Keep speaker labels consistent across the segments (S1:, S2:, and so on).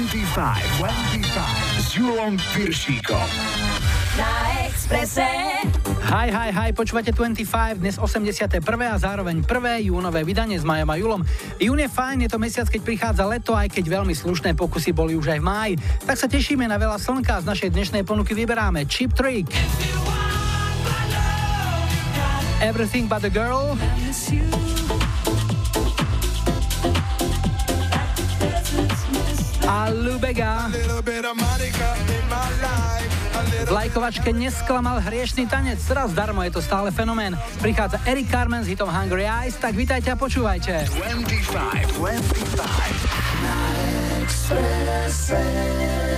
S1: 25, 25 s Julom Piršíkom.
S2: Na Exprese.
S3: Hi, hi, hi, počúvate 25, dnes 81. a zároveň prvé júnové vydanie s Majom a Julom. Jún je fajn, je to mesiac, keď prichádza leto, aj keď veľmi slušné pokusy boli už aj v máji. Tak sa tešíme na veľa slnka, z našej dnešnej ponuky vyberáme Cheap Trick. Everything but a girl. A Lubega. V lajkovačke nesklamal hriešný tanec, teraz darmo je to stále fenomén. Prichádza Eric Carmen s hitom Hungry Eyes, tak vítajte a počúvajte.
S1: 25, 25.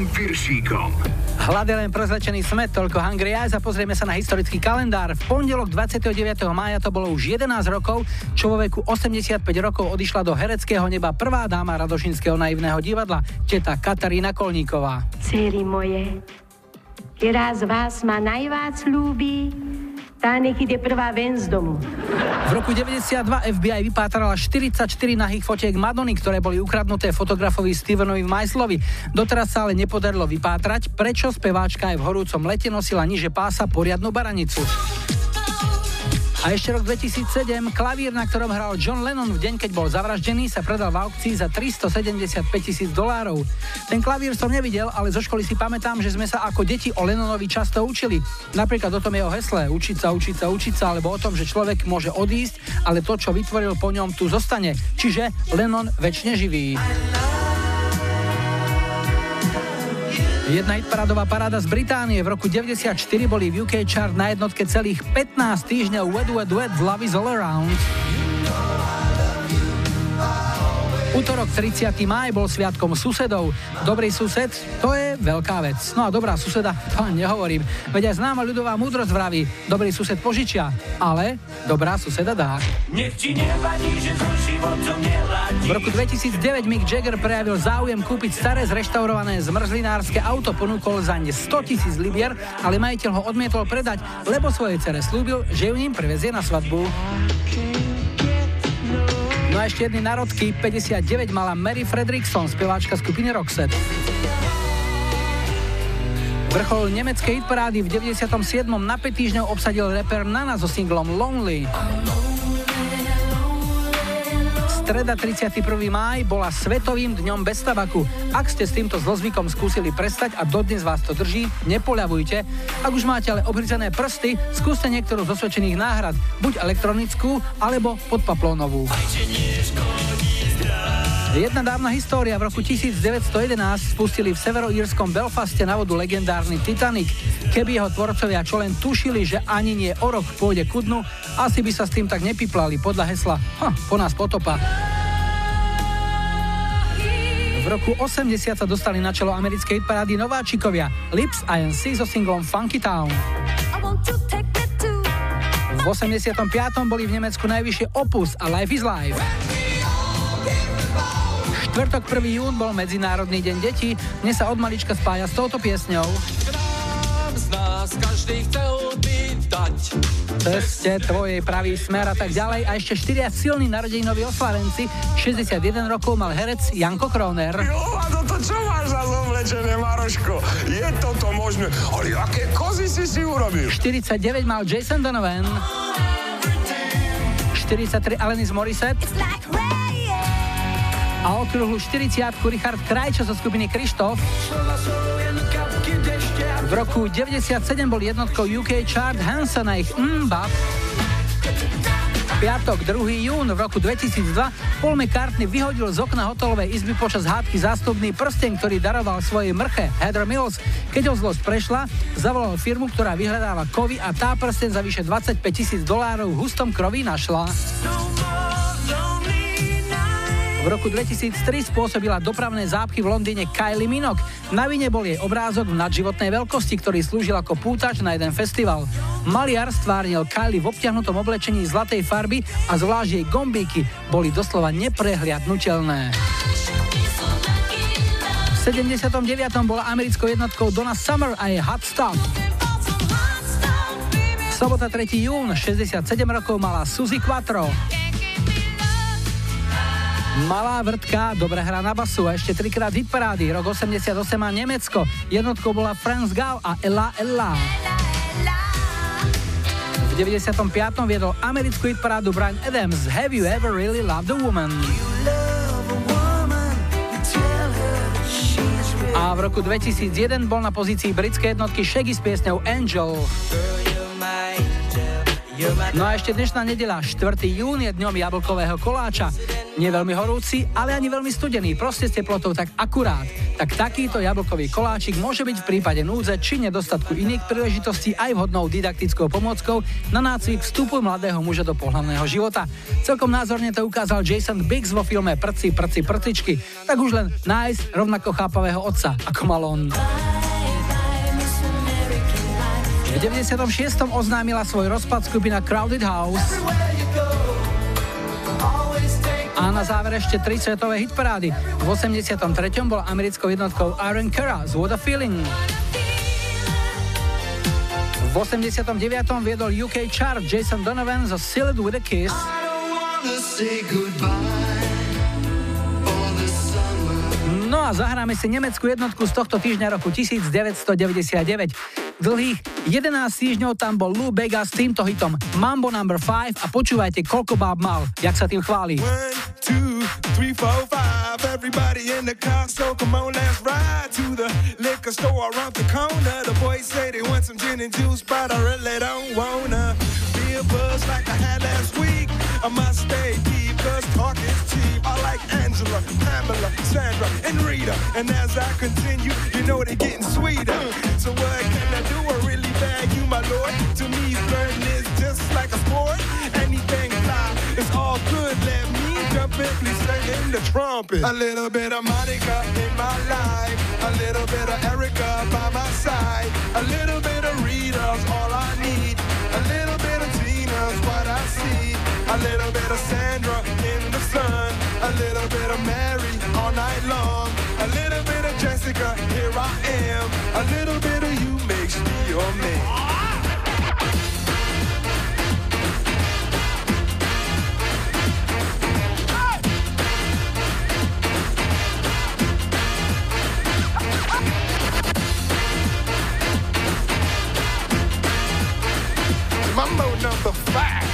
S1: S Julom Piršíkom.
S3: Hľad je len prezlečený smet, toľko Hungry Eyes a pozrieme sa na historický kalendár. V pondelok 29. mája to bolo už 11 rokov, čo vo veku 85 rokov odišla do hereckého neba prvá dáma Radošinského naivného divadla, teta Katarína Kolníková.
S4: Céry moje, ktorá z vás ma najvác ľúbi, Tá nech ide prvá ven z domu.
S3: V roku 92 FBI vypátrala 44 nahých fotiek Madony, ktoré boli ukradnuté fotografovi Stevenovi Meislovi. Doteraz sa ale nepodarilo vypátrať, prečo speváčka aj v horúcom lete nosila niže pása poriadnu baranicu. A ešte rok 2007, klavír, na ktorom hral John Lennon v deň, keď bol zavraždený, sa predal v aukcii za 375 tisíc dolárov. Ten klavír som nevidel, ale zo školy si pamätám, že sme sa ako deti o Lennonovi často učili. Napríklad o tom jeho hesle, učiť sa, učiť sa, učiť sa, alebo o tom, že človek môže odísť, ale to, čo vytvoril po ňom, tu zostane. Čiže Lennon väčšine živý. Jedna hitparádová paráda z Británie. V roku 94 boli v UK chart na jednotke celých 15 týždňov Wet Wet Wet Love is All Around. Útorok 30. máj bol sviatkom susedov. Dobrý sused, to je veľká vec. No a dobrá suseda, to nehovorím. Veď aj známa ľudová múdrosť vraví, dobrý sused požičia, ale dobrá suseda dá. Nech ti nevadí, že so životom v roku 2009 Mick Jagger prejavil záujem kúpiť staré zreštaurované zmrzlinárske auto, ponúkol za ne 100 tisíc libier, ale majiteľ ho odmietol predať, lebo svojej cere slúbil, že ju ním prevezie na svadbu. No a ešte jedný narodky, 59 mala Mary Fredrickson, speváčka skupiny Roxette. Vrchol nemeckej hitparády v 97. na 5 týždňov obsadil reper Nana so singlom Lonely. Streda 31. máj bola Svetovým dňom bez tabaku. Ak ste s týmto zlozvykom skúsili prestať a dodnes vás to drží, nepoľavujte. Ak už máte ale obhryzené prsty, skúste niektorú z osvedčených náhrad, buď elektronickú, alebo podpaplónovú. Jedna dávna história. V roku 1911 spustili v severoírskom Belfaste na vodu legendárny Titanic. Keby jeho tvorcovia čo len tušili, že ani nie o rok pôjde ku dnu, asi by sa s tým tak nepiplali podľa hesla ha, po nás potopa. V roku 80 sa dostali na čelo americkej parády nováčikovia Lips INC so singlom Funky Town. V 85. boli v Nemecku najvyššie Opus a Life is Life. Štvrtok 1. jún bol Medzinárodný deň detí, dnes sa od malička spája s touto piesňou. Z nás každý chcel bytať. Ceste tvojej pravý smer a tak ďalej. A ešte štyria silní narodeninoví oslavenci. 61 rokov mal herec Janko Kroner.
S5: Jo, a toto čo máš za zomlečené, Maroško? Je toto možné? Ale aké kozy si si urobil?
S3: 49 mal Jason Donovan. 43 Alanis Morissette a okruhlu 40 Richard Krajčo zo skupiny Krištof. V roku 97 bol jednotkou UK chart Hansen a ich Mbap. Piatok, 2. jún v roku 2002 Paul McCartney vyhodil z okna hotelovej izby počas hádky zástupný prsten, ktorý daroval svojej mrche Heather Mills. Keď ho zlosť prešla, zavolal firmu, ktorá vyhľadáva kovy a tá prsten za vyše 25 tisíc dolárov v hustom krovi našla. V roku 2003 spôsobila dopravné zápchy v Londýne Kylie Minogue. Na vine bol jej obrázok v nadživotnej veľkosti, ktorý slúžil ako pútač na jeden festival. Maliar stvárnil Kylie v obťahnutom oblečení zlatej farby a zvlášť jej gombíky boli doslova neprehliadnutelné. V 79. bola americkou jednotkou Donna Summer a jej Hot Stop. Sobota 3. jún, 67 rokov mala Suzy Quattro. Malá vrtka, dobre hra na basu a ešte trikrát hitparády. Rok 88 a Nemecko. Jednotkou bola Franz Gall a Ella Ella. V 95. viedol americkú hitparádu Brian Adams Have you ever really loved a woman? A v roku 2001 bol na pozícii britskej jednotky Shaggy s piesňou Angel. No a ešte dnešná nedela, 4. jún je dňom jablkového koláča. Nie veľmi horúci, ale ani veľmi studený, proste s teplotou tak akurát. Tak takýto jablkový koláčik môže byť v prípade núdze či nedostatku iných príležitostí aj vhodnou didaktickou pomockou na nácvik vstupu mladého muža do pohľadného života. Celkom názorne to ukázal Jason Biggs vo filme Prci, prci, prcičky. Tak už len nájsť rovnako chápavého otca, ako mal on. V 96. oznámila svoj rozpad skupina Crowded House. A na záver ešte tri svetové hitparády. V 83. bol americkou jednotkou Iron Cara z What a Feeling. V V 89. viedol UK chart Jason Donovan zo Sealed with a Kiss. A zahráme si nemeckú jednotku z tohto týždňa roku 1999. Dlhých 11 týždňov tam bol Lou Bega s týmto hitom Mambo No. 5 a počúvajte, koľko báb mal, jak sa tým chváli.
S6: I must stay deep, I like Angela, Pamela, Sandra, and Rita. And as I continue, you know they're getting sweeter. So what can I do? I really bag you, my lord. To me, flirting is just like a sport. Anything fly, it's all good. Let me jump in, please the trumpet. A little bit of Monica in my life. A little bit of Erica by my side. A little bit of Rita's all I need. A little bit of Tina's what I see. A little bit of Sandra sun. A little bit of Mary all night long. A little bit of Jessica, here I am. A little bit of you makes me your man. Mambo number five.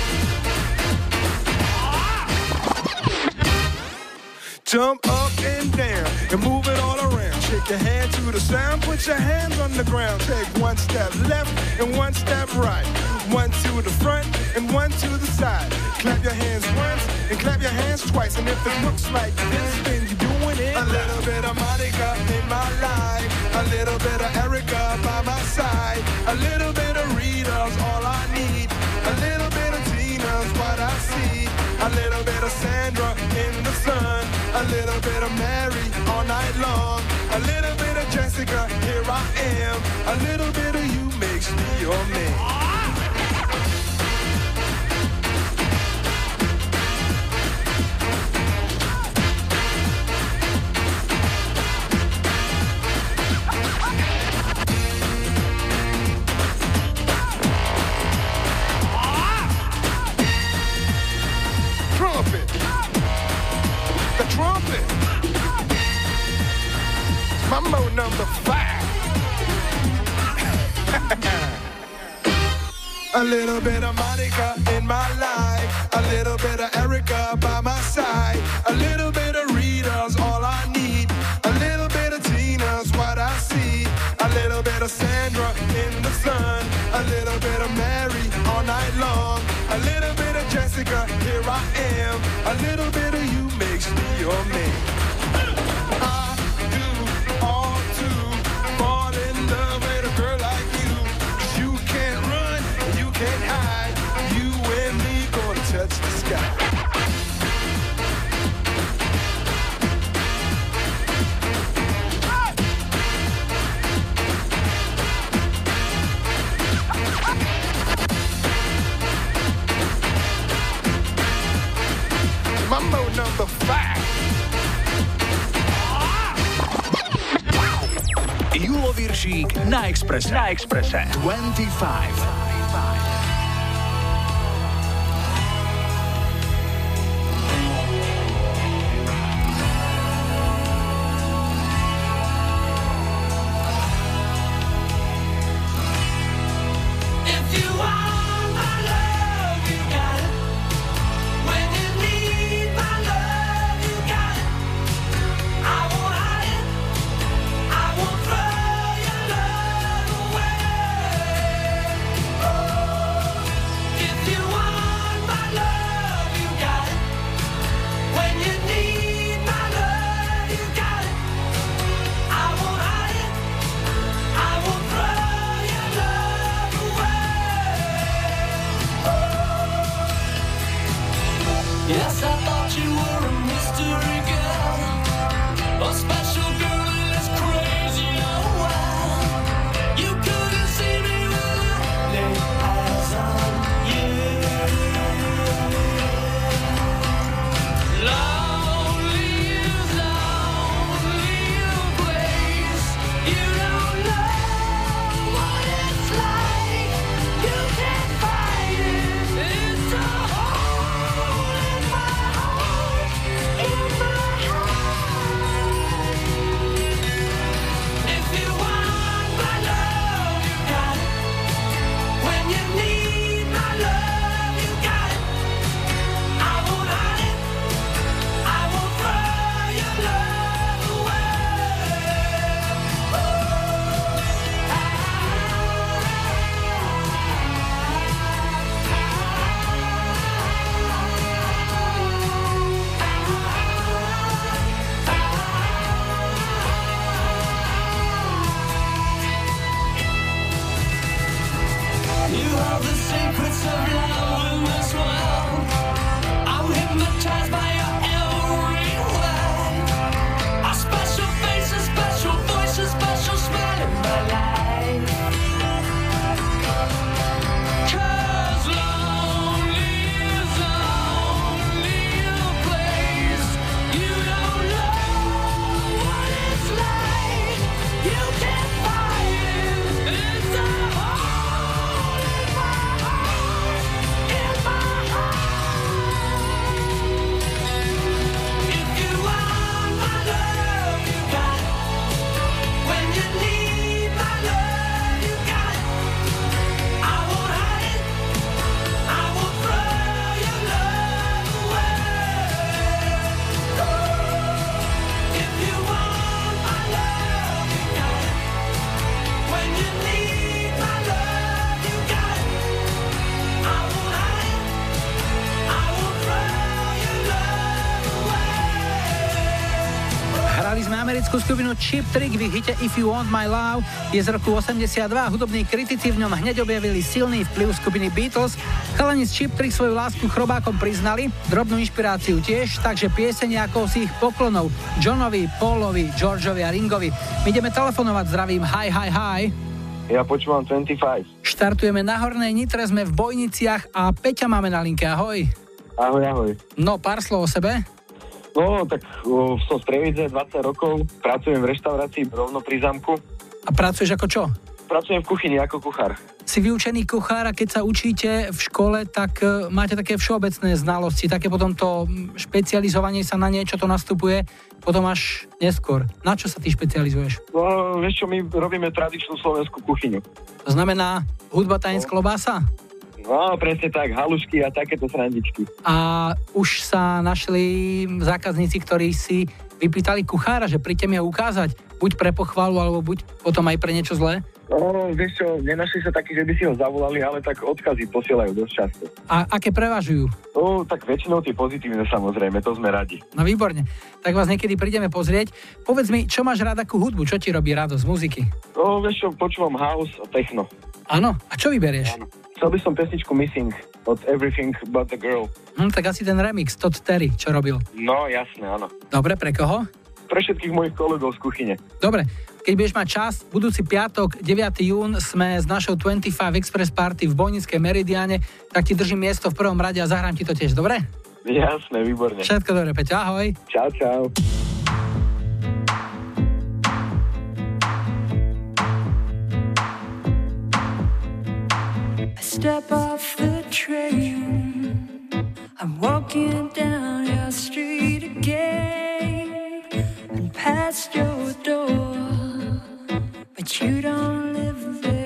S6: Jump up and down and move it all around. Shake your hand to the sound, put your hands on the ground. Take one step left and one step right. One to the front and one to the side. Clap your hands once and clap your hands twice. And if it looks like this, then you're doing it. A little bit of Monica in my life. A little bit of Erica by my side. A little bit of Rita's all I need. A little bit of Tina's what I see. A little bit of Sandra in the sun. A little bit of Mary all night long. A little bit of Jessica, here I am. A little bit of you makes me your man. A little bit of Monica in my life. A little bit of Erica by my side.
S1: Julo Viršík na Exprese. Na Exprese. 25.
S3: americkú skupinu Chip Trick v hite If You Want My Love je z roku 82. Hudobní kritici v ňom hneď objavili silný vplyv skupiny Beatles. Chalani z Chip Trick svoju lásku chrobákom priznali, drobnú inšpiráciu tiež, takže piesenie ako si ich poklonov Johnovi, Paulovi, Georgeovi a Ringovi. My ideme telefonovať, zdravím, hi, hi, hi.
S7: Ja počúvam 25.
S3: Štartujeme na Hornej Nitre, sme v Bojniciach a Peťa máme na linke, ahoj.
S7: Ahoj, ahoj.
S3: No, pár slov o sebe.
S7: No, tak o, som z Prievidze, 20 rokov, pracujem v reštaurácii rovno pri zamku.
S3: A pracuješ ako čo?
S7: Pracujem v kuchyni ako kuchár.
S3: Si vyučený kuchár a keď sa učíte v škole, tak e, máte také všeobecné znalosti, také potom to špecializovanie sa na niečo to nastupuje potom až neskôr. Na čo sa ty špecializuješ?
S7: No, vieš čo, my robíme tradičnú slovenskú kuchyňu.
S3: To znamená hudba, tanec, klobása?
S7: No, presne tak, halušky a takéto srandičky.
S3: A už sa našli zákazníci, ktorí si vypýtali kuchára, že príďte mi ho ukázať, buď pre pochvalu, alebo buď potom aj pre niečo zlé?
S7: No, vieš čo, nenašli sa takí, že by si ho zavolali, ale tak odkazy posielajú dosť často.
S3: A aké prevažujú?
S7: No, tak väčšinou tie pozitívne samozrejme, to sme radi.
S3: No výborne. Tak vás niekedy prídeme pozrieť. Povedz mi, čo máš rád akú hudbu? Čo ti robí radosť z muziky?
S7: No, vieš čo, počúvam house a techno.
S3: Áno? A čo vyberieš?
S7: Áno. Chcel by som pesničku Missing od Everything But The Girl.
S3: Hm, tak asi ten remix Todd Terry, čo robil.
S7: No, jasné, áno.
S3: Dobre, pre koho?
S7: Pre všetkých mojich kolegov z kuchyne.
S3: Dobre, keď budeš mať čas, budúci piatok, 9. jún, sme s našou 25 Express Party v Bojnickej Meridiane, tak ti držím miesto v prvom rade a zahrám ti to tiež, dobre?
S7: Jasné, výborne.
S3: Všetko dobre, Peťo, ahoj.
S7: Čau, čau.
S2: I step off the train. I'm walking down your street again and past your door. But you don't live there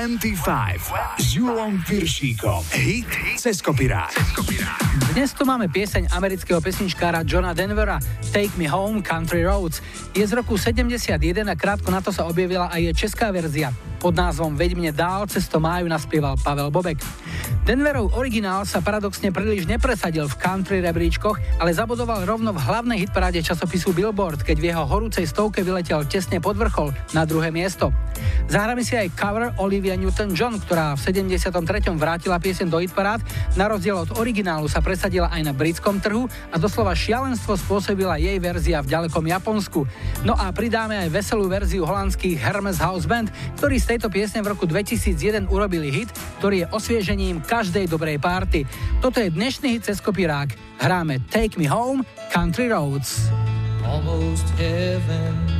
S1: 25 s Julom Piršíkom. Hit cez kopirát.
S3: Dnes tu máme pieseň amerického pesničkára Johna Denvera Take Me Home Country Roads. Je z roku 71 a krátko na to sa objavila aj česká verzia. Pod názvom Veď mne dál, cez to máju naspieval Pavel Bobek. Denverov originál sa paradoxne príliš nepresadil v country rebríčkoch, ale zabodoval rovno v hlavnej hitparáde časopisu Billboard, keď v jeho horúcej stovke vyletel tesne pod vrchol na druhé miesto. Zahráme si aj cover Olivia Newton-John, ktorá v 73. vrátila piesen do hitparád, na rozdiel od originálu sa presadila aj na britskom trhu a doslova šialenstvo spôsobila jej verzia v ďalekom Japonsku. No a pridáme aj veselú verziu holandských Hermes House Band, ktorí z tejto piesne v roku 2001 urobili hit, ktorý je osviežením každej dobrej párty. Toto je dnešný hit cez kopírák. Hráme Take Me Home, Country Roads.
S8: almost heaven.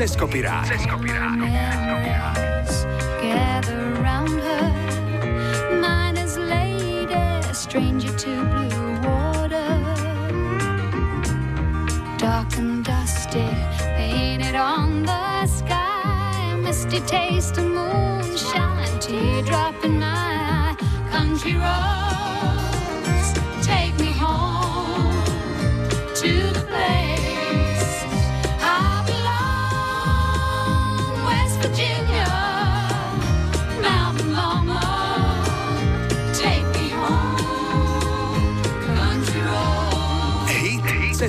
S1: Hit cez kopirát.
S9: gather round her. Miner's lady, stranger to blue water. Dark and dusty, painted on the sky. Misty taste of moonshine, teardrop in my eye. Country roads,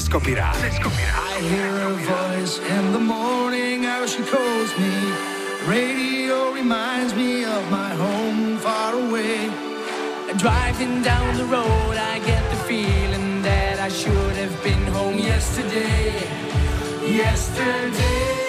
S1: Hit cez kopirát.
S8: I hear her voice in the morning how she calls me. Radio reminds me of my home far away. Driving down the road, I get the feeling that I should have been home yesterday. Yesterday,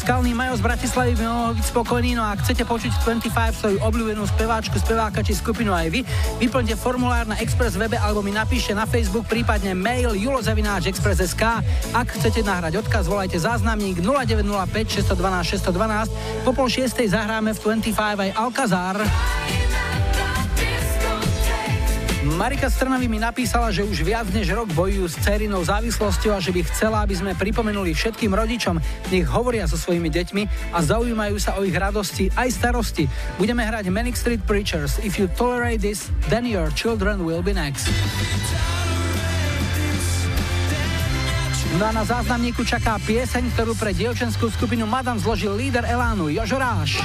S3: skalný Majo z Bratislavy by mohol byť spokojný, no a ak chcete počuť 25 svoju obľúbenú speváčku, speváka či skupinu aj vy, vyplňte formulár na Express webe alebo mi napíšte na Facebook, prípadne mail julozavináčexpress.sk. Ak chcete nahrať odkaz, volajte záznamník 0905 612 612. Po pol šiestej zahráme v 25 aj Alcazar. Marika z Trnavy mi napísala, že už viac než rok bojujú s cérinou závislosťou a že by chcela, aby sme pripomenuli všetkým rodičom, nech hovoria so svojimi deťmi a zaujímajú sa o ich radosti aj starosti. Budeme hrať Manic Street Preachers. If you tolerate this, then your children will be next. No a na záznamníku čaká pieseň, ktorú pre dievčenskú skupinu Madam zložil líder Elánu Jožo Ráš.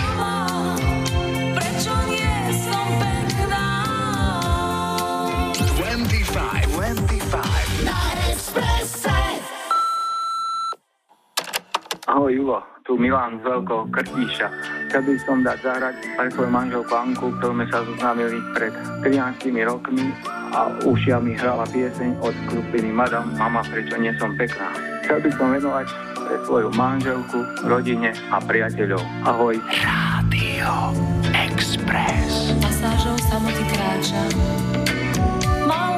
S7: Ahoj Julo, tu Milan z Veľkého Krtíša. Chcel by som dať zahrať pre svoju manželku Anku, ktorú sme sa zoznámili pred 13 rokmi a ušia mi hrala pieseň od skupiny Madam Mama, prečo nie som pekná.
S10: Chcel by som venovať pre svoju manželku, rodine a priateľov. Ahoj.
S11: Rádio Express.
S12: Pasážou samoty kráča Malé,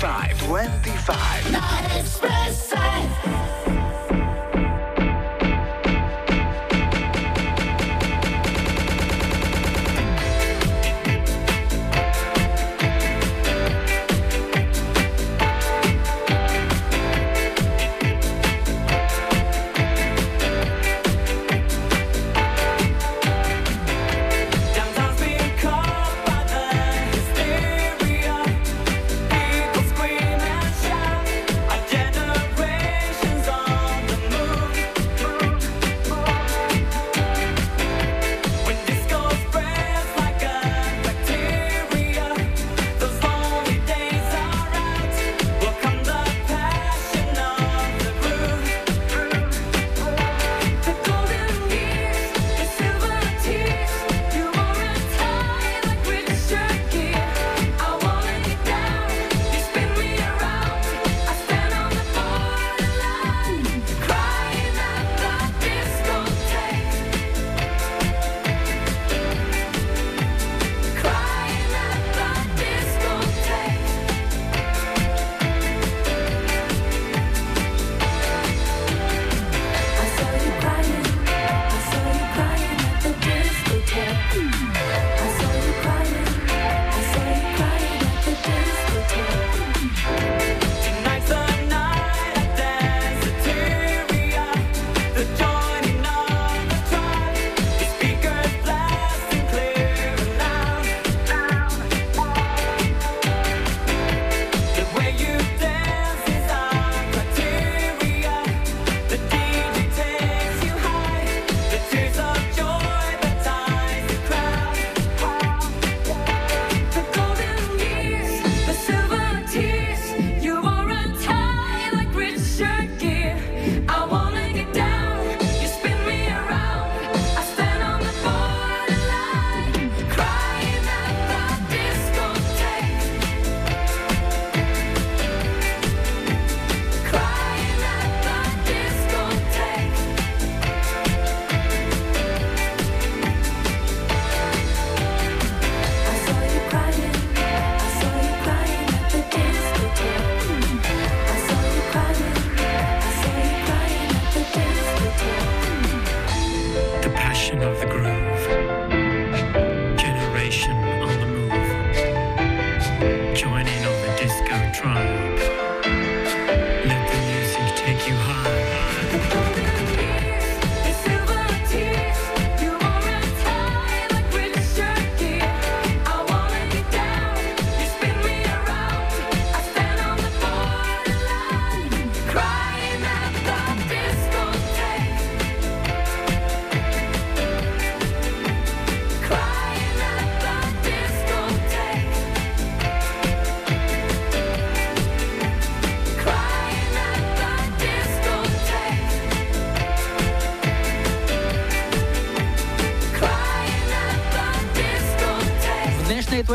S8: 25. 25.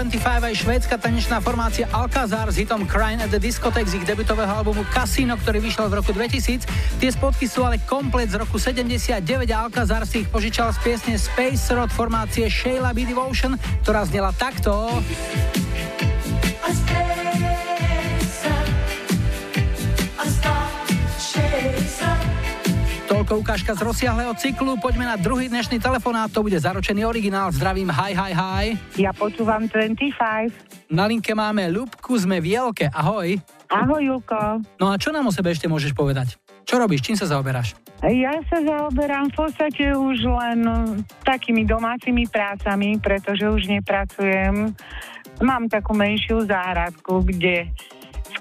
S3: 25 aj švédska tanečná formácia Alcazar s hitom Crying at the Discotheque z ich debutového albumu Casino, ktorý vyšiel v roku 2000. Tie spotky sú ale komplet z roku 79 a Alcazar si ich požičal z piesne Space Road formácie Sheila B. Devotion, ktorá znela takto. Toľko ukážka z rozsiahleho cyklu. Poďme na druhý dnešný telefonát, to bude zaročený originál. Zdravím, hi, hi, hi.
S13: Ja počúvam 25.
S3: Na linke máme Ľubku, sme v Jelke. Ahoj.
S13: Ahoj, Julko.
S3: No a čo nám o sebe ešte môžeš povedať? Čo robíš? Čím sa zaoberáš?
S13: Ja sa zaoberám v podstate už len takými domácimi prácami, pretože už nepracujem. Mám takú menšiu záhradku, kde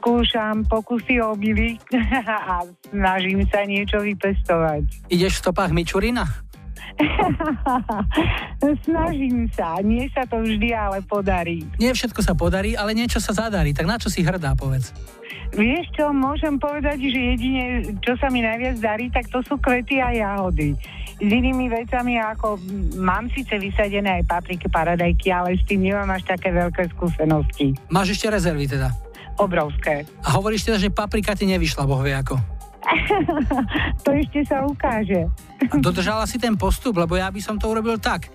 S13: skúšam pokusy obily a snažím sa niečo vypestovať.
S3: Ideš v stopách Mičurina?
S13: Snažím sa, nie sa to vždy ale podarí.
S3: Nie všetko sa podarí, ale niečo sa zadarí. Tak na čo si hrdá, povedz?
S13: Vieš čo, môžem povedať, že jedine, čo sa mi najviac darí, tak to sú kvety a jahody. S inými vecami, ako mám síce vysadené aj papriky, paradajky, ale s tým nemám až také veľké skúsenosti.
S3: Máš ešte rezervy teda?
S13: Obrovské.
S3: A hovoríš teda, že paprika ti nevyšla, boh vie ako.
S13: to ešte sa ukáže.
S3: A dodržala si ten postup, lebo ja by som to urobil tak.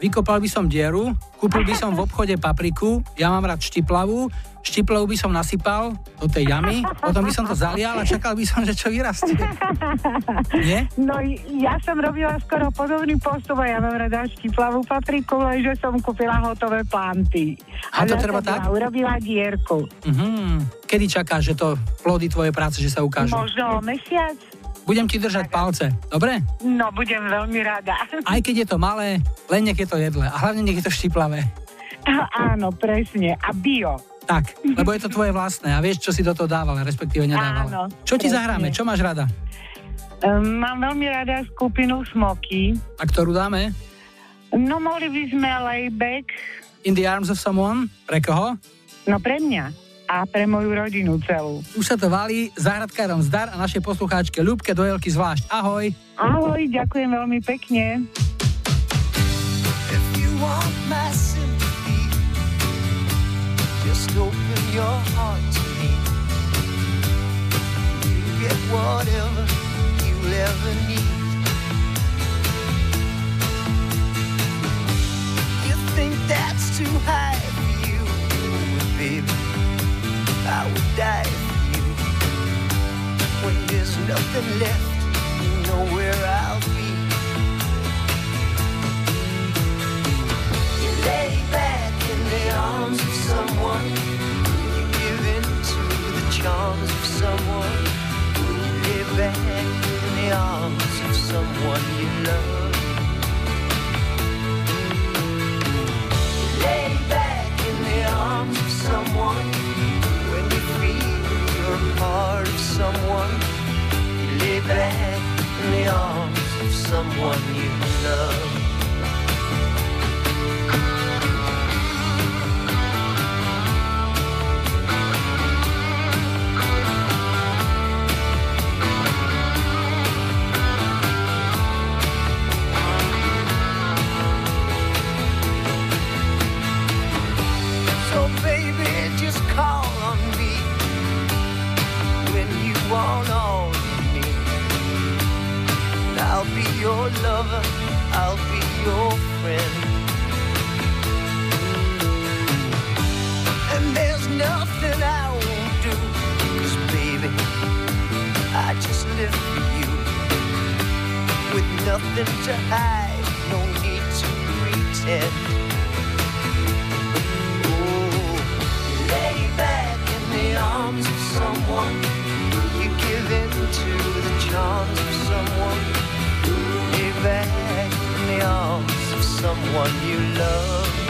S3: Vykopal by som dieru, kúpil by som v obchode papriku, ja mám rád štiplavú, štiplavú by som nasypal do tej jamy, potom by som to zalial a čakal by som, že čo vyrastie. Nie?
S13: No ja som robila skoro podobný postup a ja mám rada štiplavú papriku, lenže som kúpila hotové planty.
S3: A to
S13: zasadila,
S3: treba tak?
S13: Urobila dierku.
S3: Mhm. Kedy čakáš, že to plody tvoje práce, že sa ukážu?
S13: Možno mesiac?
S3: Budem ti držať palce, dobre?
S13: No, budem veľmi rada.
S3: Aj keď je to malé, len nech je to jedle. A hlavne nech je to štiplavé.
S13: Áno, presne. A bio.
S3: Tak, lebo je to tvoje vlastné a vieš, čo si do toho dával, respektíve nedával.
S13: Áno,
S3: čo ti
S13: presne.
S3: zahráme? Čo máš rada?
S13: Um, mám veľmi rada skupinu Smoky.
S3: A ktorú dáme?
S13: No, mohli by sme layback.
S3: In the arms of someone? Pre koho?
S13: No, pre mňa. A pre moju rodinu celú.
S3: Už sa to valí, záhradkárom zdar a našej poslucháčke Ľubke Dojelky zvlášť. Ahoj.
S13: Ahoj, ďakujem veľmi pekne.
S14: Whatever ever need. You think that's too high for you, baby, I would die for you. When there's nothing left, you know where I'll be. You lay back in the arms of someone. You give in to the charms of someone. You lay back in the arms of someone you love. You lay back in the arms of someone. Part of someone. You lay back in the arms of someone you love. Your lover, I'll be your friend. And there's nothing I won't do, 'cause baby, I just live for you. With nothing to hide, no need to pretend. Oh, lay back in the arms of someone. You give in to the charms of someone. Back in the arms of someone you love.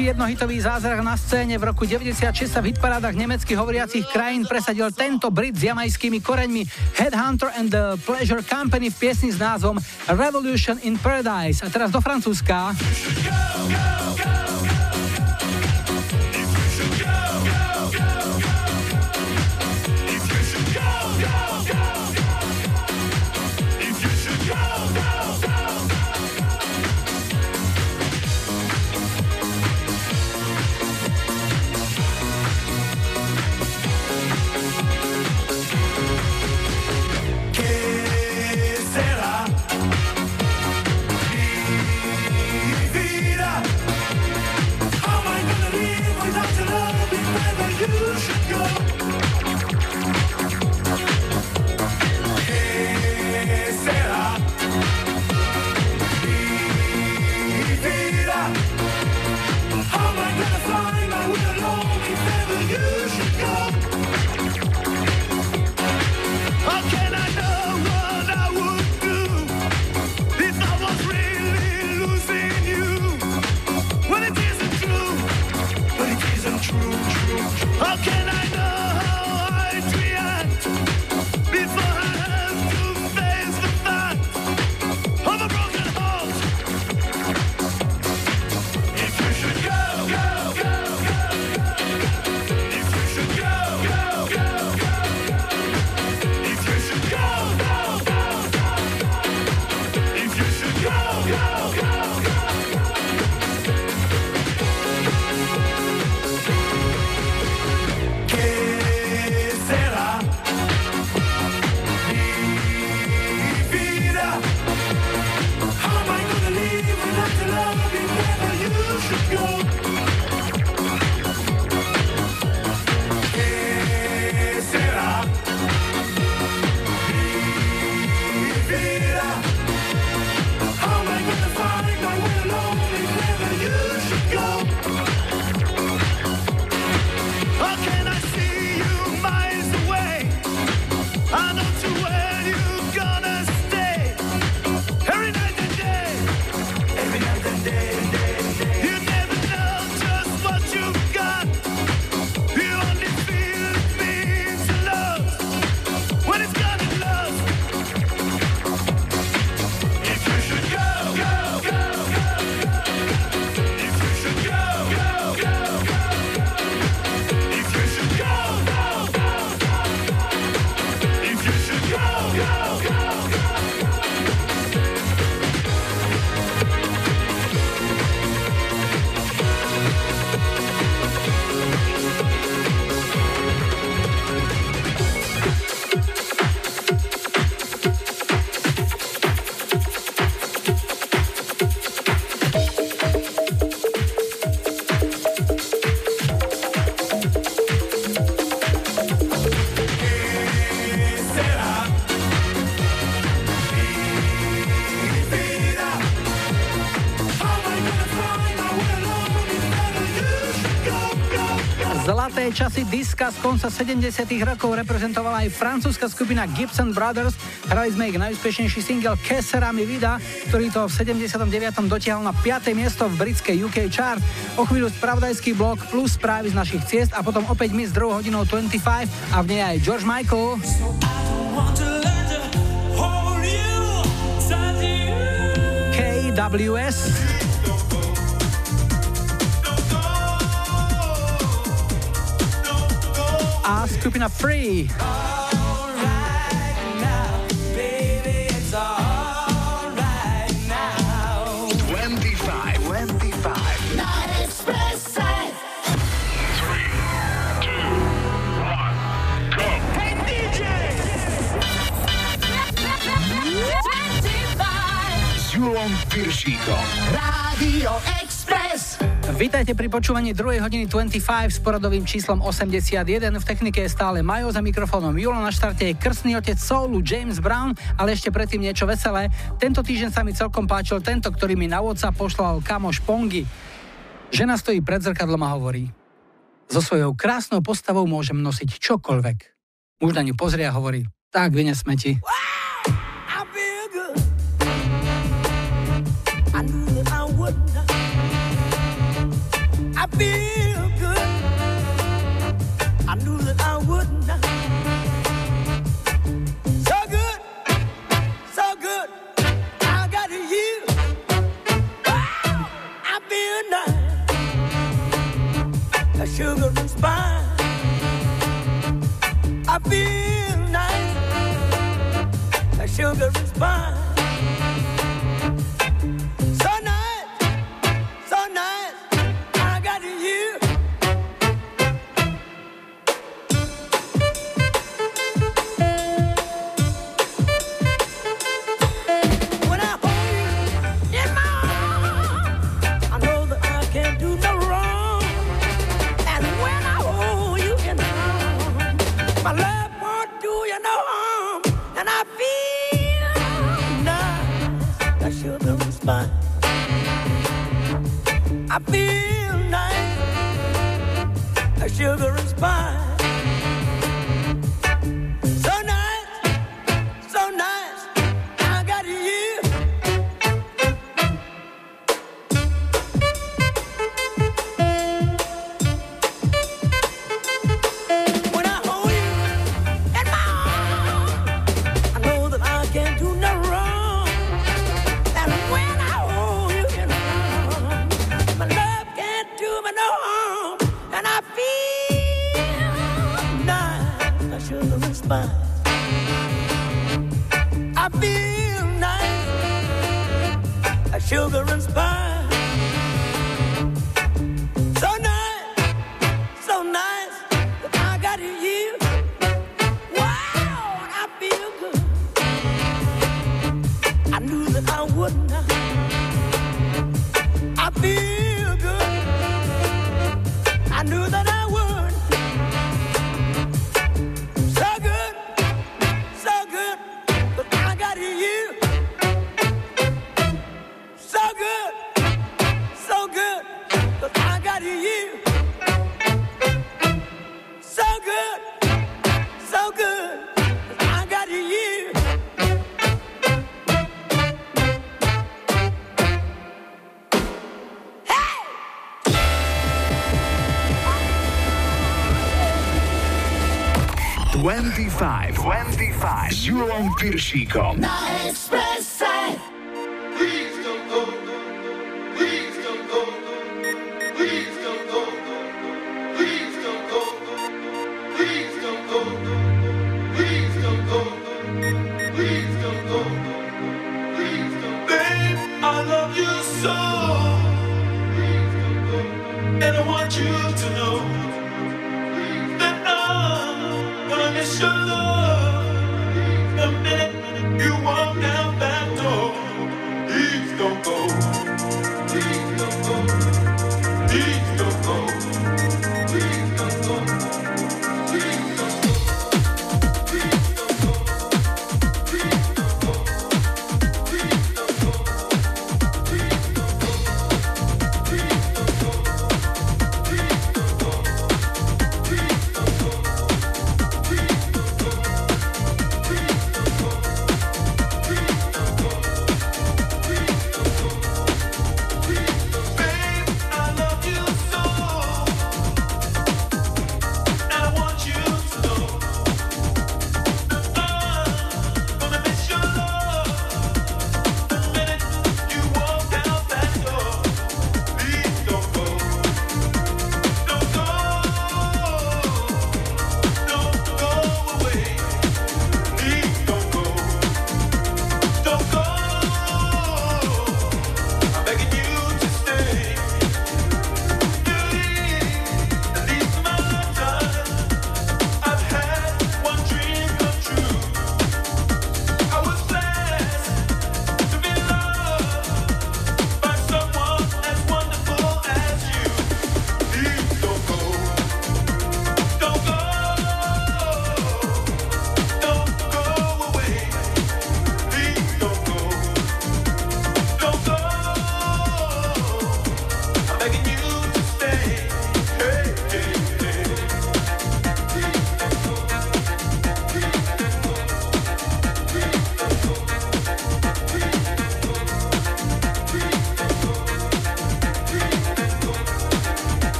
S3: najväčší jednohitový zázrak na scéne v roku 96 sa v hitparádach nemeckých hovoriacich krajín presadil tento Brit s jamajskými koreňmi Headhunter and the Pleasure Company v piesni s názvom Revolution in Paradise. A teraz do Francúzska. Zlaté časy diska z konca 70 rokov reprezentovala aj francúzska skupina Gibson Brothers. Hrali sme ich najúspešnejší single Kessera mi vida, ktorý to v 79. dotiahol na 5. miesto v britskej UK chart. O chvíľu spravodajský blok plus správy z našich ciest a potom opäť my s druhou hodinou 25 a v nej aj George Michael. KWS. A skupina Free.
S11: 25, 25.
S14: Na Expresse.
S11: Hey DJ! S Julom Piršíkom.
S14: Rádio Express.
S3: Vítajte pri počúvaní 2. hodiny 25 s poradovým číslom 81. V technike je stále Majo za mikrofónom Julo. Na štarte je krstný otec soulu James Brown, ale ešte predtým niečo veselé. Tento týždeň sa mi celkom páčil tento, ktorý mi na WhatsApp poslal kamoš Pongy. Žena stojí pred zrkadlom a hovorí So svojou krásnou postavou môžem nosiť čokoľvek. Muž na ňu pozrie a hovorí tak, vyne smeti.
S14: I feel good. I knew that I would not. So good, so good. I got you. I feel nice. Sugar and spice. I feel nice. A sugar and spice.
S11: S Julom Piršíkom.
S14: Na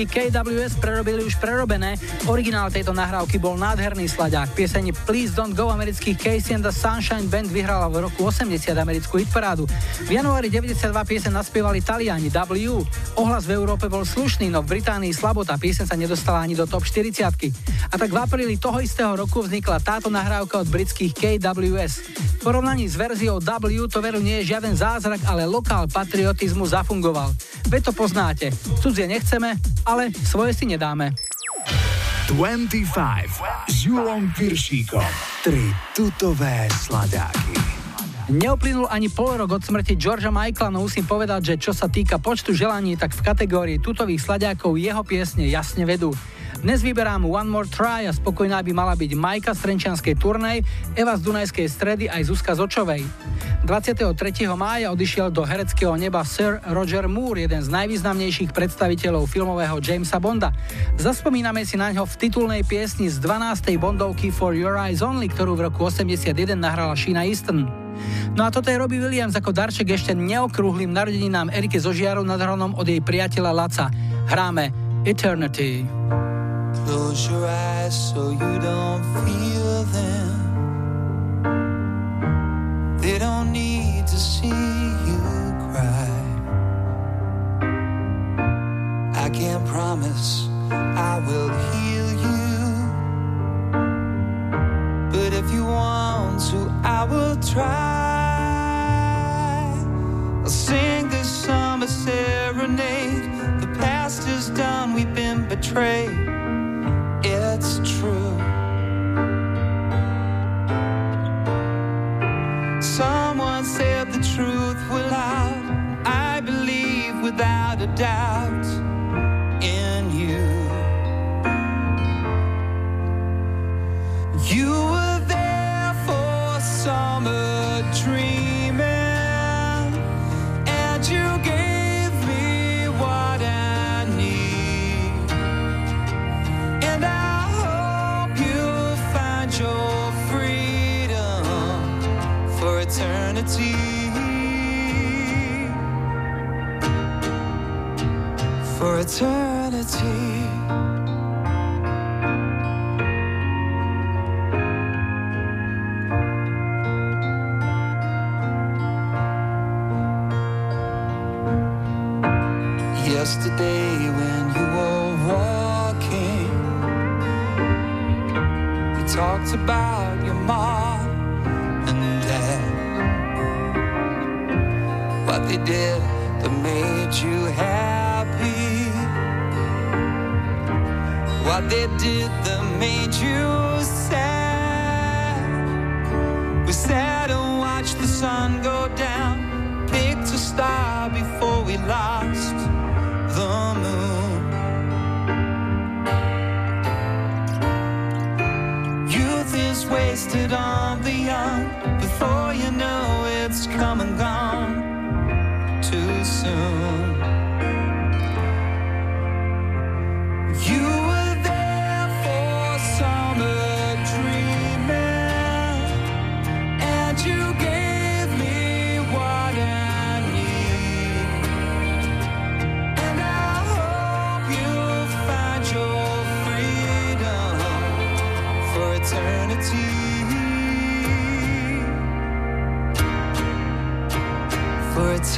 S3: Britský KWS prerobili už prerobené. Originál tejto nahrávky bol nádherný slaďák. Pieseň Please Don't Go amerických Casey and the Sunshine Band vyhrala v roku 80 americkú hitparádu. V januári 92 piesen naspievali Taliani W. Ohlas v Európe bol slušný, no v Británii slabota. Piesen sa nedostala ani do top 40. A tak v apríli toho istého roku vznikla táto nahrávka od britských KWS. V porovnaní s verziou W to veru nie je žiaden zázrak, ale lokál patriotizmu zafungoval. Veď to poznáte. Cudzie nechceme, ale svoje si nedáme.
S11: 25 s Julom Piršíkom. Tri tutové sladáky.
S3: Neuplynul ani pol rok od smrti Georgia Michaela, no musím povedať, že čo sa týka počtu želaní, tak v kategórii tutových sladiakov jeho piesne jasne vedú. Dnes vyberám One More Try a spokojná by mala byť Majka z Trenčianskej turnej, Eva z Dunajskej stredy aj Zuzka z Očovej. 23. mája odišiel do hereckého neba Sir Roger Moore, jeden z najvýznamnejších predstaviteľov filmového Jamesa Bonda. Zaspomíname si na ňo v titulnej piesni z 12. Bondovky For Your Eyes Only, ktorú v roku 81 nahrala Sheena Easton. No a toto je Robbie Williams ako darček ešte neokrúhlým narodeninám Erike Zožiarov nad hronom od jej priateľa Laca. Hráme Eternity.
S8: Close your eyes so you don't feel them. See you cry. I can't promise I will heal you. But if you want to, I will try. I'll sing this summer serenade. The past is done, we've been betrayed. It's true. A doubt For eternity. Yesterday when you were walking, you talked about your mom and dad. What they did What they did that made you sad. We sat and watched the sun go down, picked a star before we lost the moon. Youth is wasted on the young. Before you know it's come and gone too soon.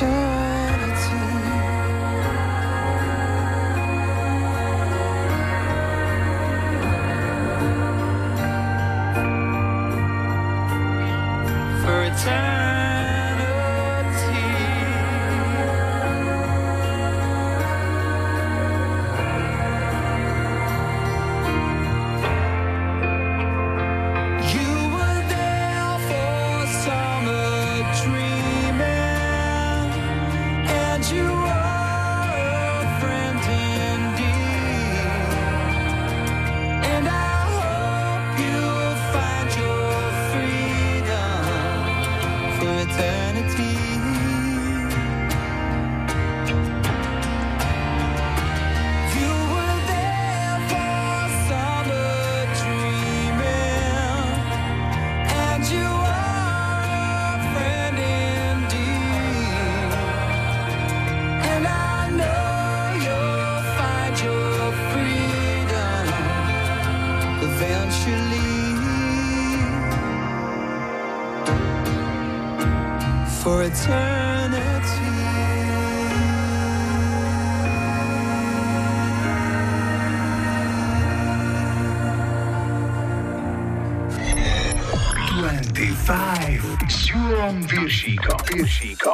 S8: For 25. Suom
S15: Virsico. Virsico.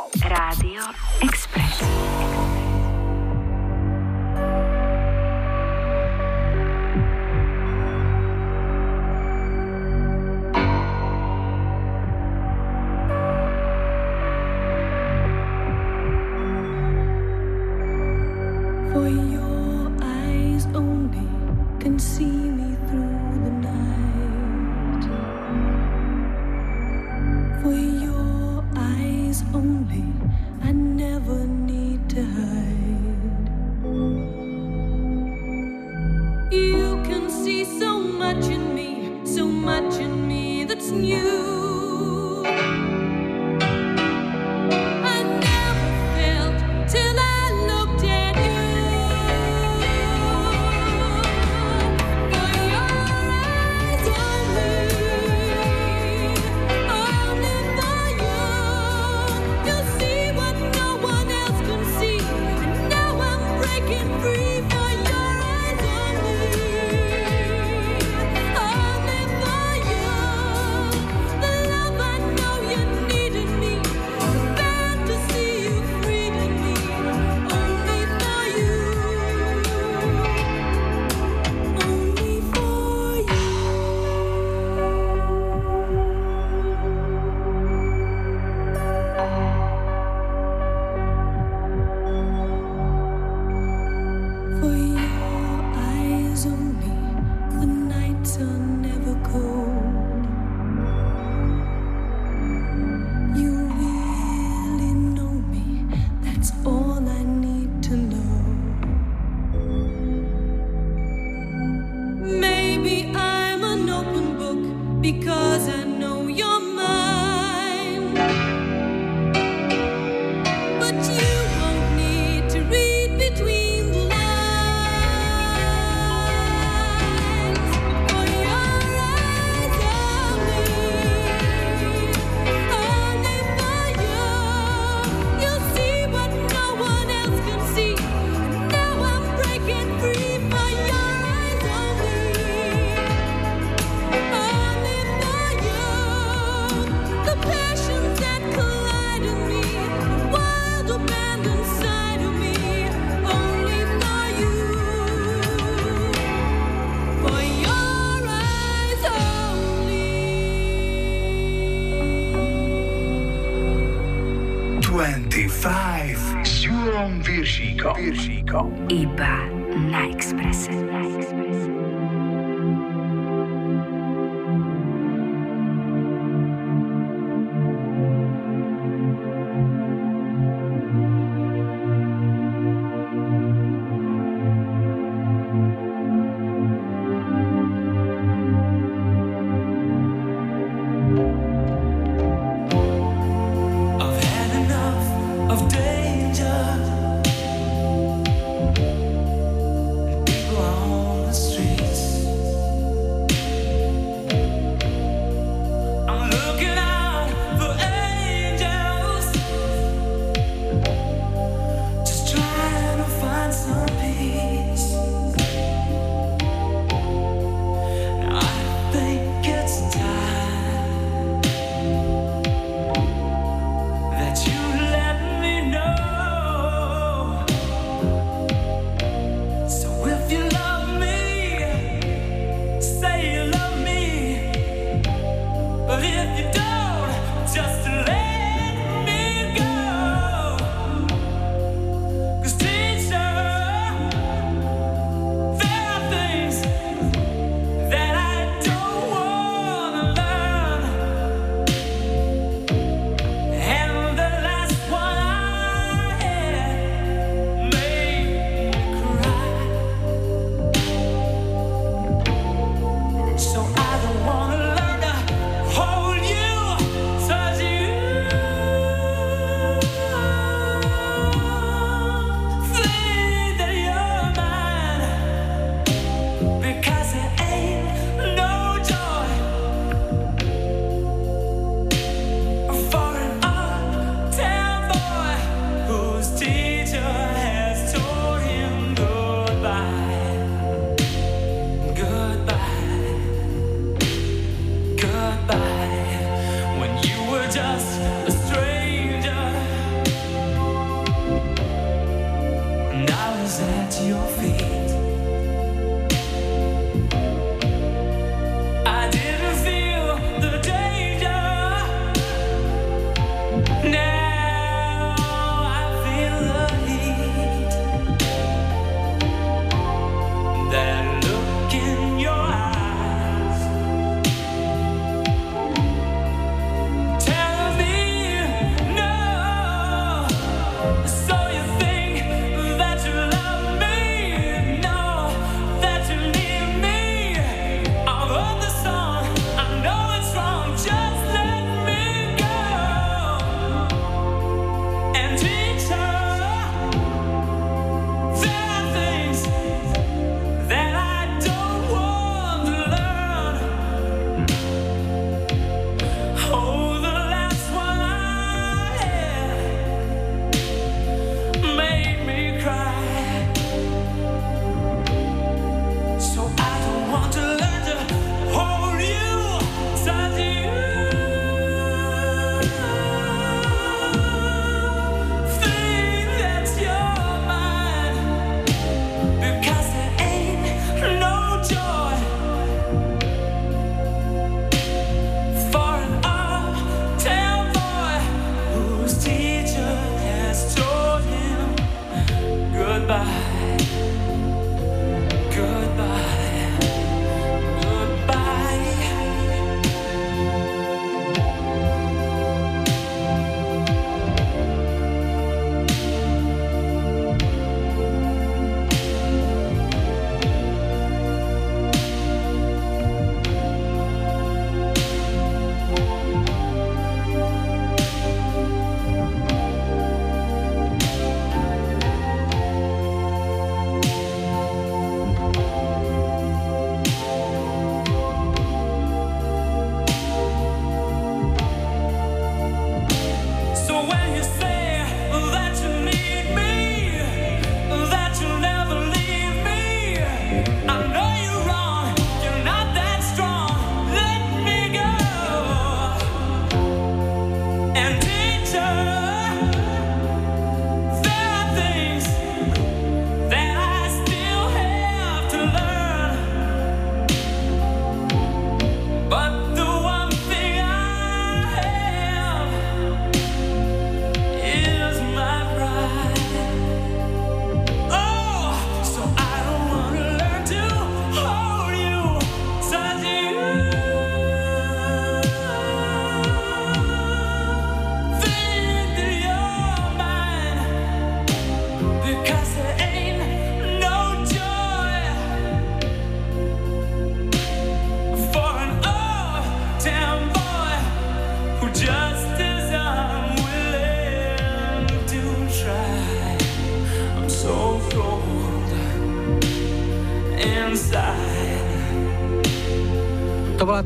S1: 5 s Júlom Viršíkom.
S4: Iba na
S3: Exprese.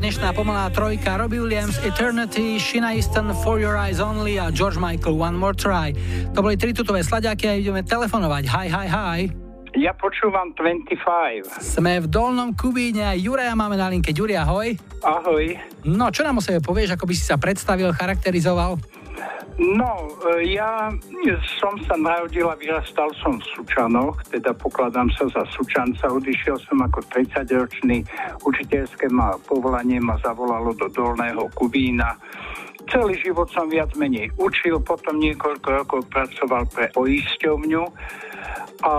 S3: Dnešná pomalá trojka Robbie Williams, Eternity, Sheena Easton, For Your Eyes Only a George Michael, One More Try. To boli tri tutové slaďaky a ideme telefonovať. Hi, hi, hi.
S16: Ja počúvam 25.
S3: Sme v Dolnom Kubíne a Juraja máme na linke. Ďuri, ahoj.
S16: Ahoj.
S3: No, čo nám o sebe povieš, ako by si sa predstavil, charakterizoval?
S16: No, e, ja som sa narodil a vyrastal som v Sučanoch, teda pokladám sa za Sučanca. Odišiel som ako 30-ročný, učiteľské ma povolanie ma zavolalo do Dolného Kubína. Celý život som viac menej učil, potom niekoľko rokov pracoval pre poisťovňu a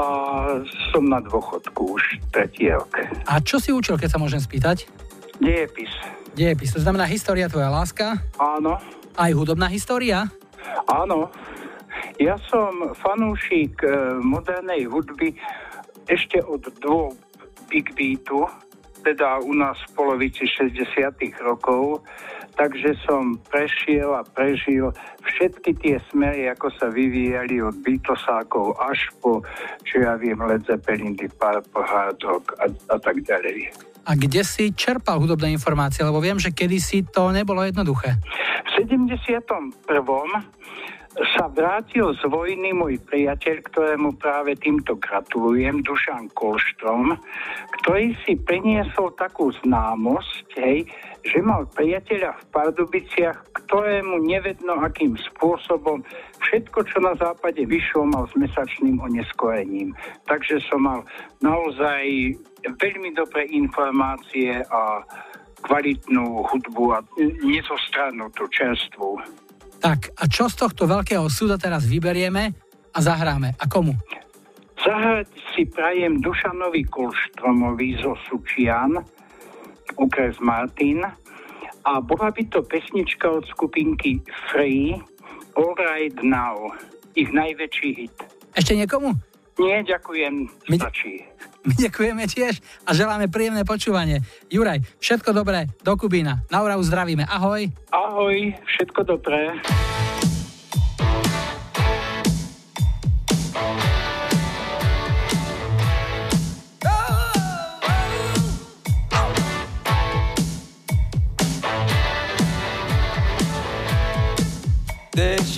S16: som na dôchodku už tretí rok.
S3: A čo si učil, keď sa môžem spýtať?
S16: Dejepis.
S3: Dejepis, to znamená história tvoja láska?
S16: Áno.
S3: Aj hudobná história?
S16: Áno. Ja som fanúšik e, modernej hudby ešte od dvoch big beatu, teda u nás v polovici 60 rokov, takže som prešiel a prežil všetky tie smery, ako sa vyvíjali od Beatlesákov až po, čo ja viem, Led Zeppelin, Purple, Hard Rock a, a tak ďalej.
S3: A kde si čerpal hudobné informácie? Lebo viem, že kedysi to nebolo jednoduché.
S16: V 71 sa vrátil z vojny môj priateľ, ktorému práve týmto gratulujem, Dušan Kolštrom, ktorý si priniesol takú známosť, hej, že mal priateľa v Pardubiciach, ktorému nevedno akým spôsobom všetko, čo na západe vyšlo, mal s mesačným oneskorením. Takže som mal naozaj veľmi dobré informácie a kvalitnú hudbu a nezostrannú tú čerstvú.
S3: Tak, a čo z tohto veľkého súda teraz vyberieme a zahráme? A komu?
S16: Zahrať si prajem Dušanovi Kulštromovi zo Sučian, okres Martin a bola by to pesnička od skupinky Free All Right Now, ich najväčší hit.
S3: Ešte niekomu?
S16: Nie, ďakujem, my, stačí.
S3: My ďakujeme tiež a želáme príjemné počúvanie. Juraj, všetko dobré, do Kubína. Naura zdravíme, ahoj.
S16: Ahoj, všetko dobré.
S8: this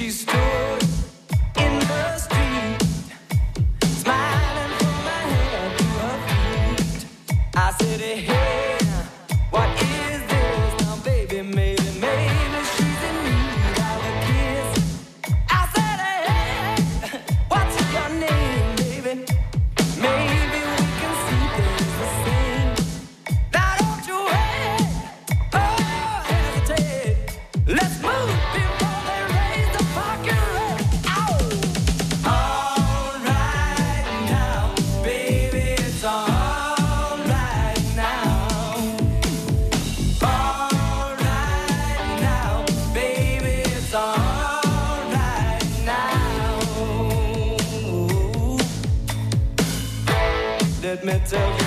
S8: tell you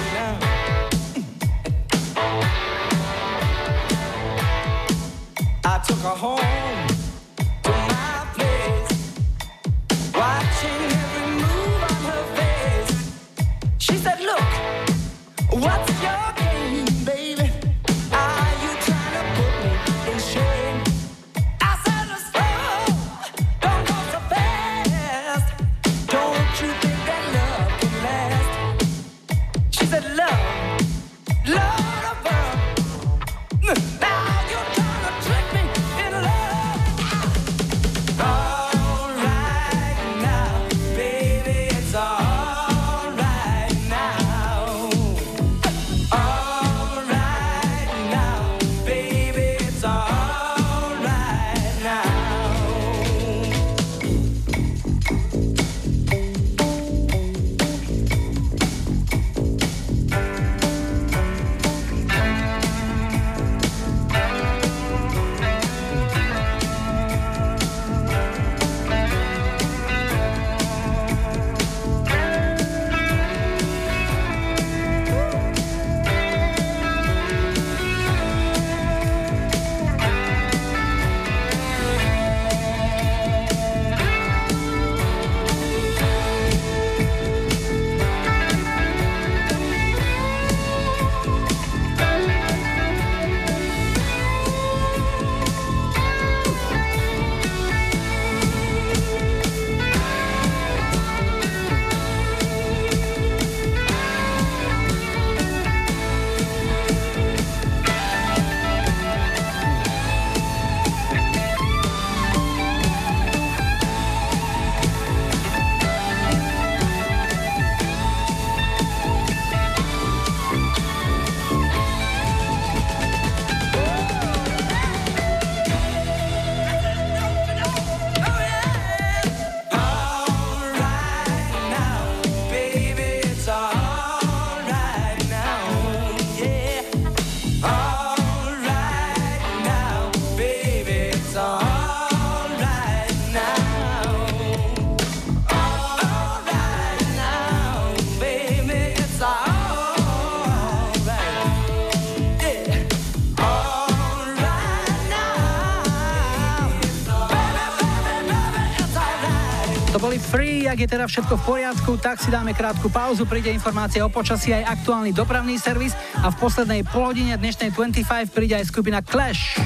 S3: Je teda všetko v poriadku, tak si dáme krátku pauzu, príde informácia o počasí aj aktuálny dopravný servis a v poslednej polhodine dnešnej 25 príde aj skupina Clash.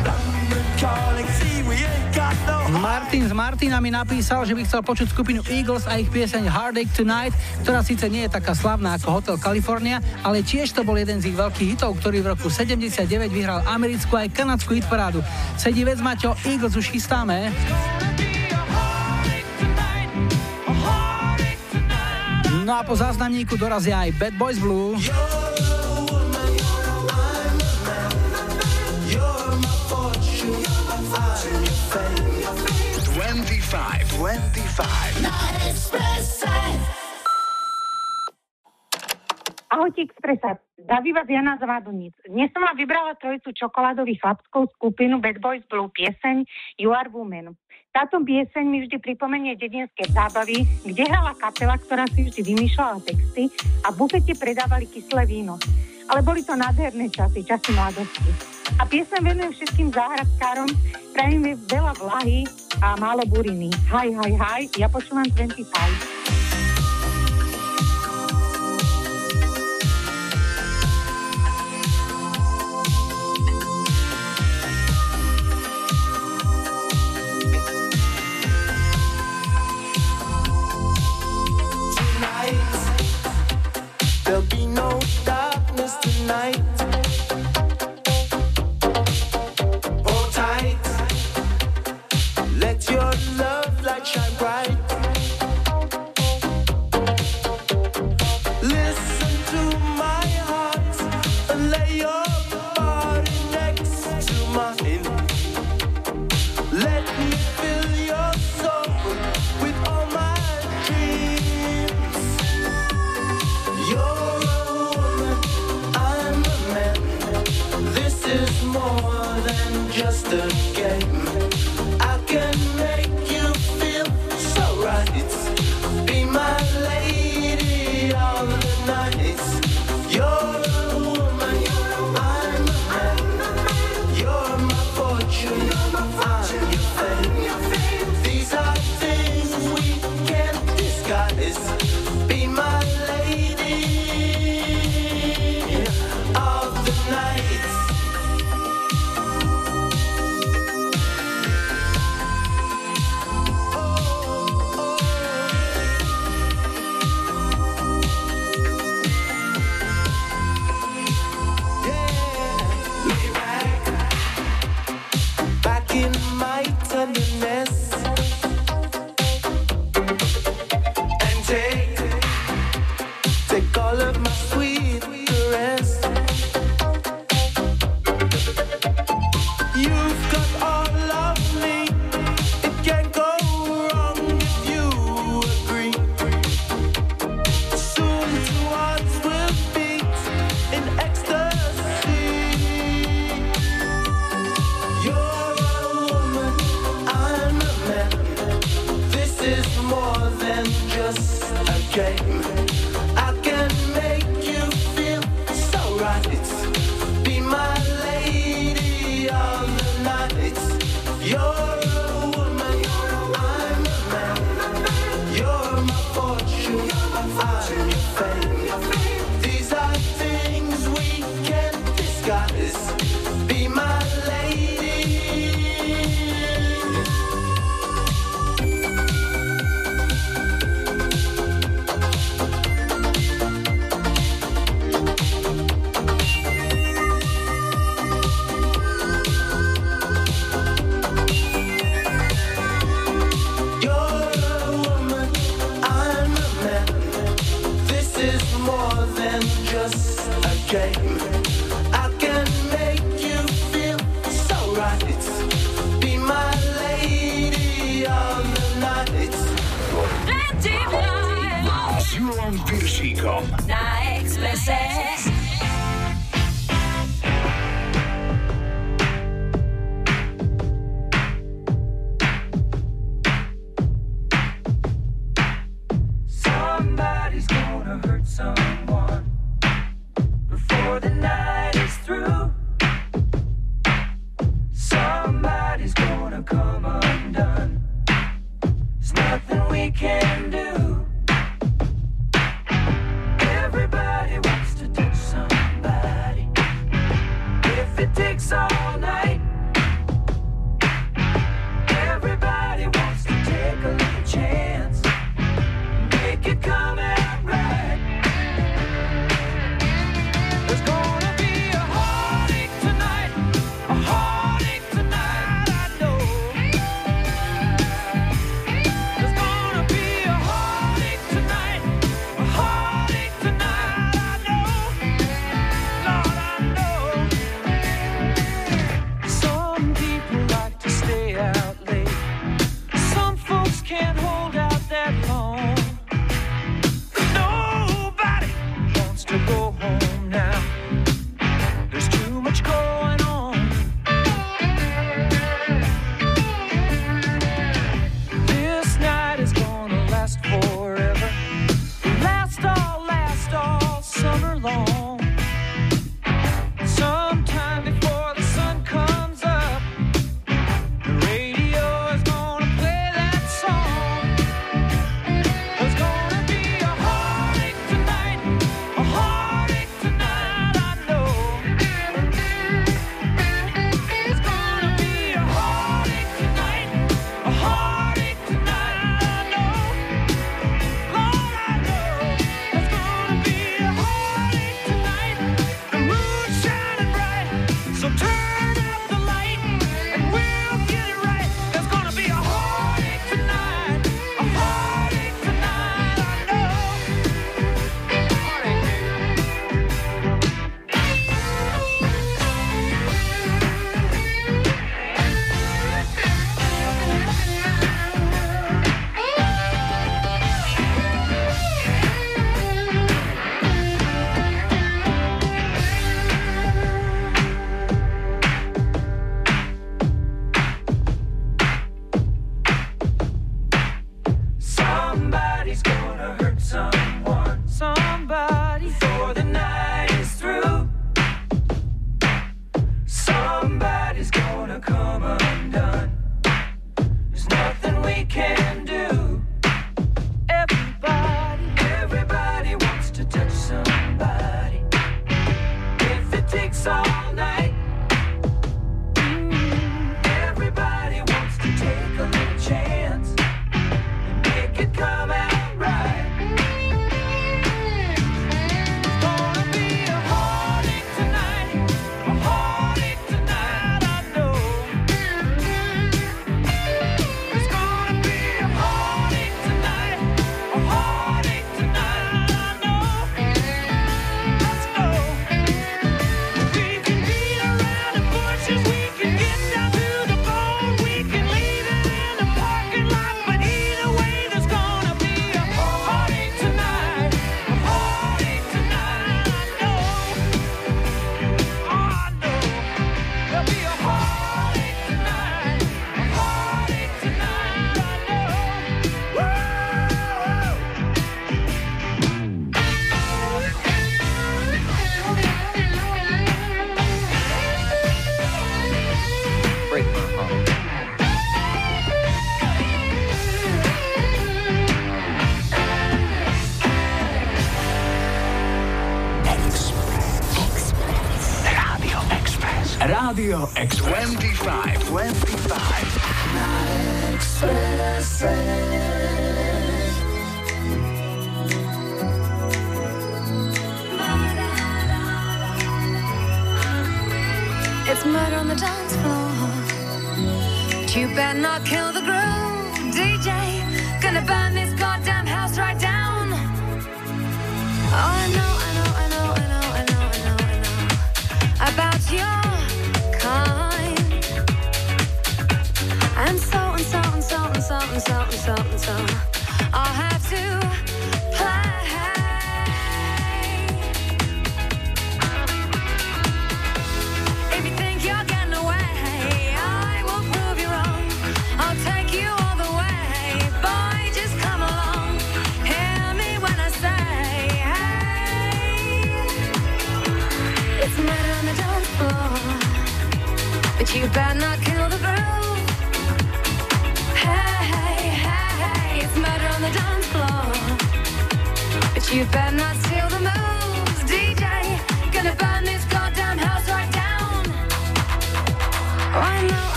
S3: Martin s Martinami napísal, že by chcel počuť skupinu Eagles a ich pieseň Heartache Tonight, ktorá síce nie je taká slavná ako Hotel California, ale tiež to bol jeden z ich veľkých hitov, ktorý v roku 79 vyhral americkú aj kanadskú hitparádu. Sedí vec, Maťo, Eagles už chystáme. No a po záznamníku dorazia aj Bad Boys Blue.
S1: 25, 25.
S14: Ahojte Expresa, Daví vás Jana z. Dnes som vám vybrala trojicu čokoládových chlapskov skupinu Bad Boys Blue pieseň You Are Woman. Táto pieseň mi vždy pripomenie dedinské zábavy, kde hrala kapela, ktorá si vždy vymýšľala texty a v bufete predávali kyslé víno. Ale boli to nádherné časy, časy mladosti. A piesň venujem všetkým záhradkárom, prajem veľa vlahy a málo buriny. Haj, haj, haj, ja počúvam 25.
S17: It's nothing we can do. Everybody wants to
S12: touch somebody. If it takes all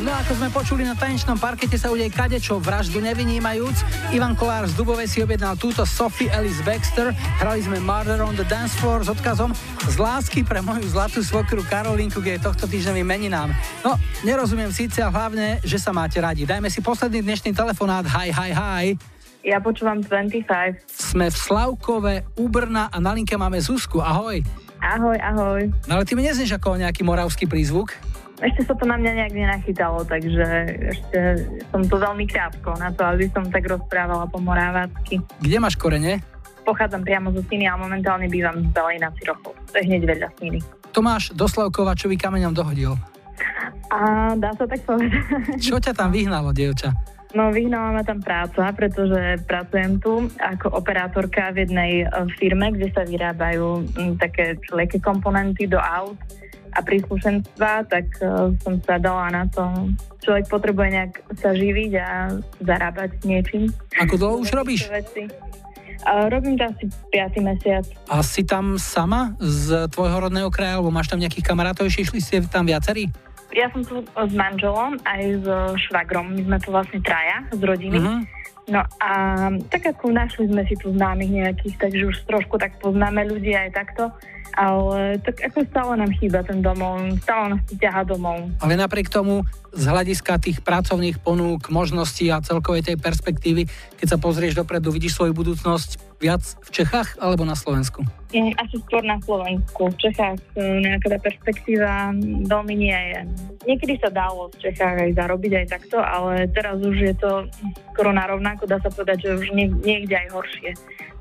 S3: No ako sme počuli na tanečnom parkete sa udeje kadečo, vraždu nevinímajúc. Ivan Kolár z Dubovej si objednal túto Sophie Ellis Baxter, hrali sme Murder on the Dance Floor s odkazom z lásky pre moju zlatú svokru Karolinku k jej tohto týždňovým meninám. No, nerozumiem síce a hlavne, že sa máte radi. Dajme si posledný dnešný telefonát. Hi, hi, hi.
S18: Ja počúvam 25.
S3: Sme v Slavkove, u Brna a na linke máme Zuzku. Ahoj.
S18: Ahoj, ahoj.
S3: No ale ty mi neznieš ako nejaký moravský prízvuk?
S18: Ešte sa to na mňa nejak nenachytalo, takže ešte som tu veľmi krátko na to, aby som tak rozprávala po morávacky.
S3: Kde máš korene?
S18: Pochádzam priamo zo Siny a momentálne bývam v Belej na Cirochov. To je hneď vedľa Siny.
S3: Tomáš Slavkovačovi kameňom dohodil.
S18: A dá sa tak povedať.
S3: Čo ťa tam vyhnalo, dievča?
S18: No vyhnala ma tam práca, pretože pracujem tu ako operátorka v jednej e, firme, kde sa vyrábajú také všelijaké komponenty do aut a príslušenstva, tak e, som sa dala na to. Človek potrebuje nejak sa živiť a zarábať niečím.
S3: Ako dlho už robíš?
S18: Veci. Robím to asi 5. mesiac.
S3: A si tam sama z tvojho rodného kraja, alebo máš tam nejakých kamarátov, ešte išli ste tam viacerí?
S18: Ja som tu s manželom aj s švagrom. My sme tu vlastne traja z rodiny.
S3: Mhm.
S18: No a tak ako našli sme si tu známych nejakých, takže už trošku tak poznáme ľudí aj takto. Ale tak ako stále nám chýba ten domov, stále nás to ťaha domov.
S3: Ale napriek tomu, z hľadiska tých pracovných ponúk, možností a celkovej tej perspektívy, keď sa pozrieš dopredu, vidíš svoju budúcnosť viac v Čechách alebo na Slovensku?
S18: Mm, Asi skôr na Slovensku. V Čechách e, nejaká tá perspektíva veľmi nie je. Niekedy sa dalo v Čechách aj zarobiť aj takto, ale teraz už je to skoro narovnako, dá sa povedať, že už nie, niekde aj horšie.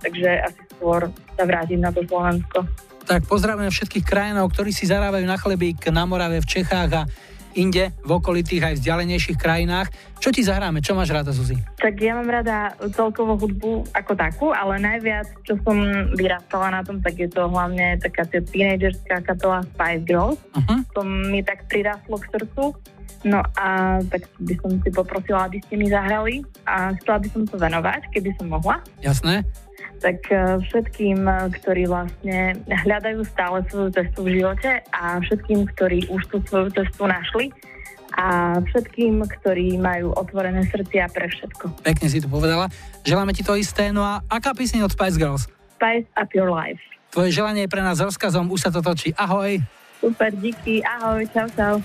S18: Takže asi skôr sa vrátiť na to Slovensko.
S3: Tak pozdravujeme všetkých krajinov, ktorí si zarábajú na chlebík na Morave, v Čechách a inde, v okolitých aj vzdialenejších krajinách. Čo ti zahráme? Čo máš rada, Zuzi?
S18: Tak ja mám rada celkovo hudbu ako takú, ale najviac, čo som vyrastala na tom, tak je to hlavne taká tá teenagerská kapela Spice Girls.
S3: Uh-huh.
S18: To mi tak prirastlo k srdcu. No a tak by som si poprosila, aby ste mi zahrali a chcela by som to venovať, keby som mohla.
S3: Jasné?
S18: Tak eh, všetkým, eh, ktorí vlastne hľadajú stále svoju cestu v živote a všetkým, ktorí už tú svoju cestu našli a všetkým, ktorí majú otvorené srdcia pre všetko.
S3: Pekne si to povedala. Želáme ti to isté. No a aká píseň od Spice Girls?
S18: Spice up your life.
S3: Tvoje želanie je pre nás rozkazom, už sa to točí. Ahoj.
S18: Super, díky, ahoj, čau, čau.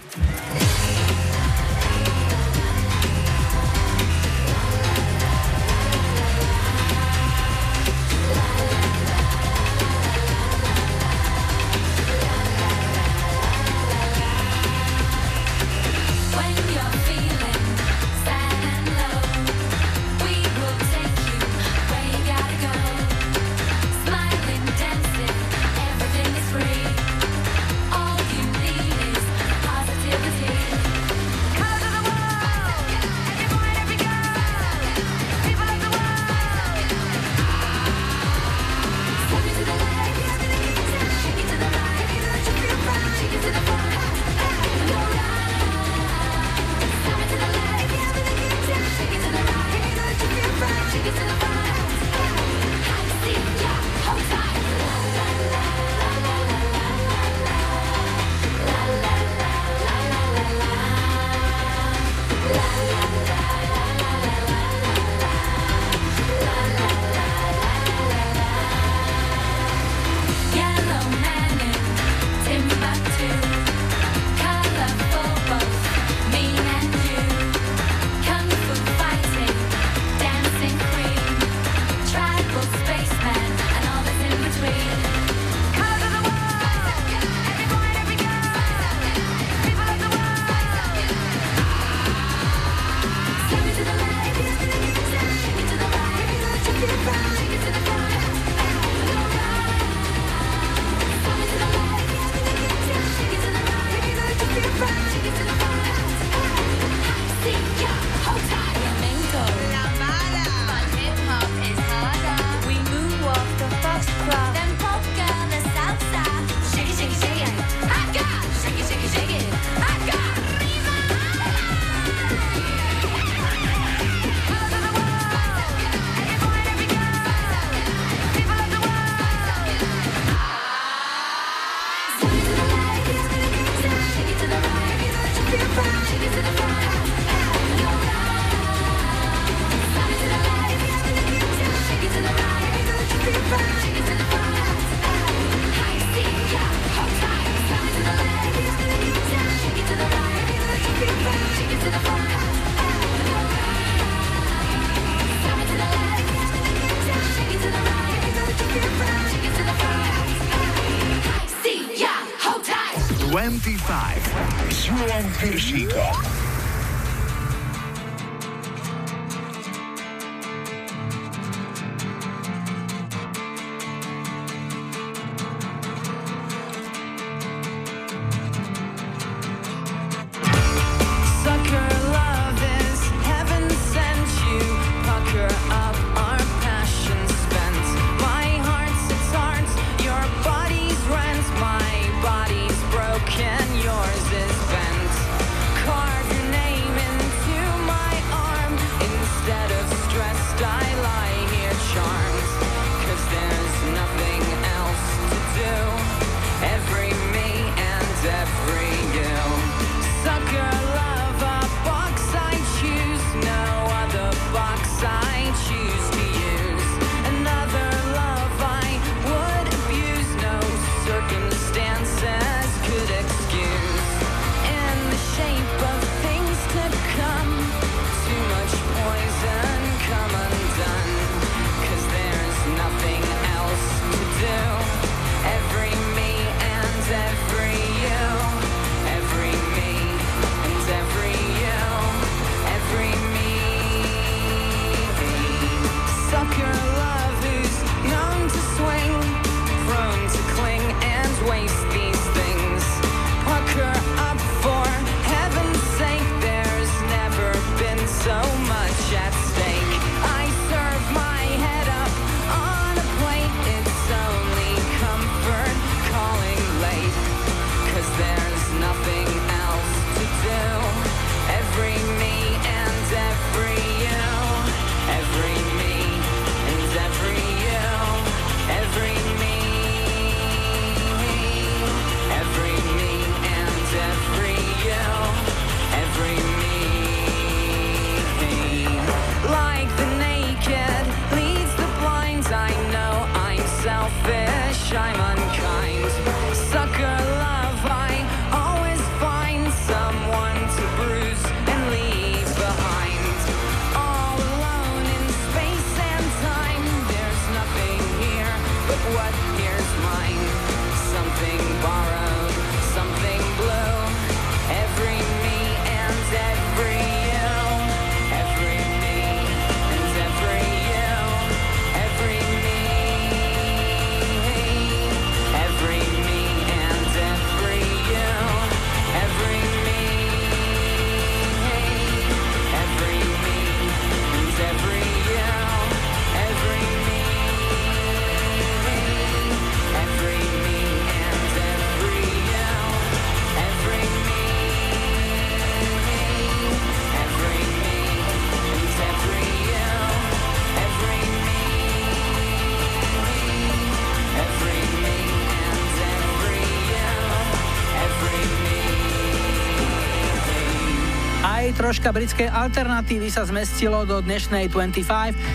S3: Troška britskej alternatívy sa zmestilo do dnešnej 25.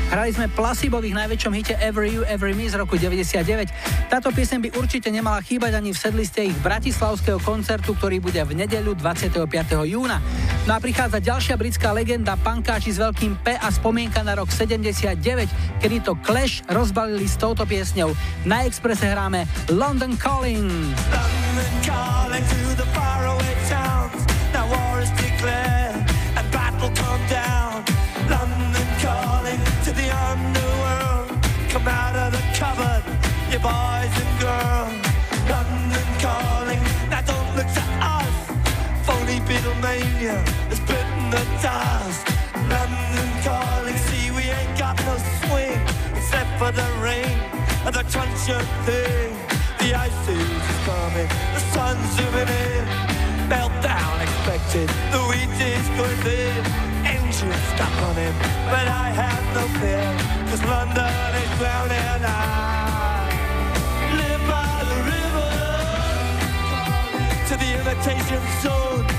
S3: Hrali sme Placebo v ich najväčšom hite Every You, Every Me z roku 99. Táto pieseň by určite nemala chýbať ani v sedliste ich bratislavského koncertu, ktorý bude v nedeľu 25. júna. No a prichádza ďalšia britská legenda, pankáči s veľkým P a spomienka na rok 79, kedy to Clash rozbalili s touto piesňou. Na Exprese hráme London calling
S2: Beatlemania has bitten the dust. London calling, see we ain't got no swing except for the rain and the truncheon thing. The ice is coming, the sun's zooming in. Meltdown expected, the wheat is going thin. Engines stop running, but I have no fear, cause London is drowning I live by the river to the imitation zone.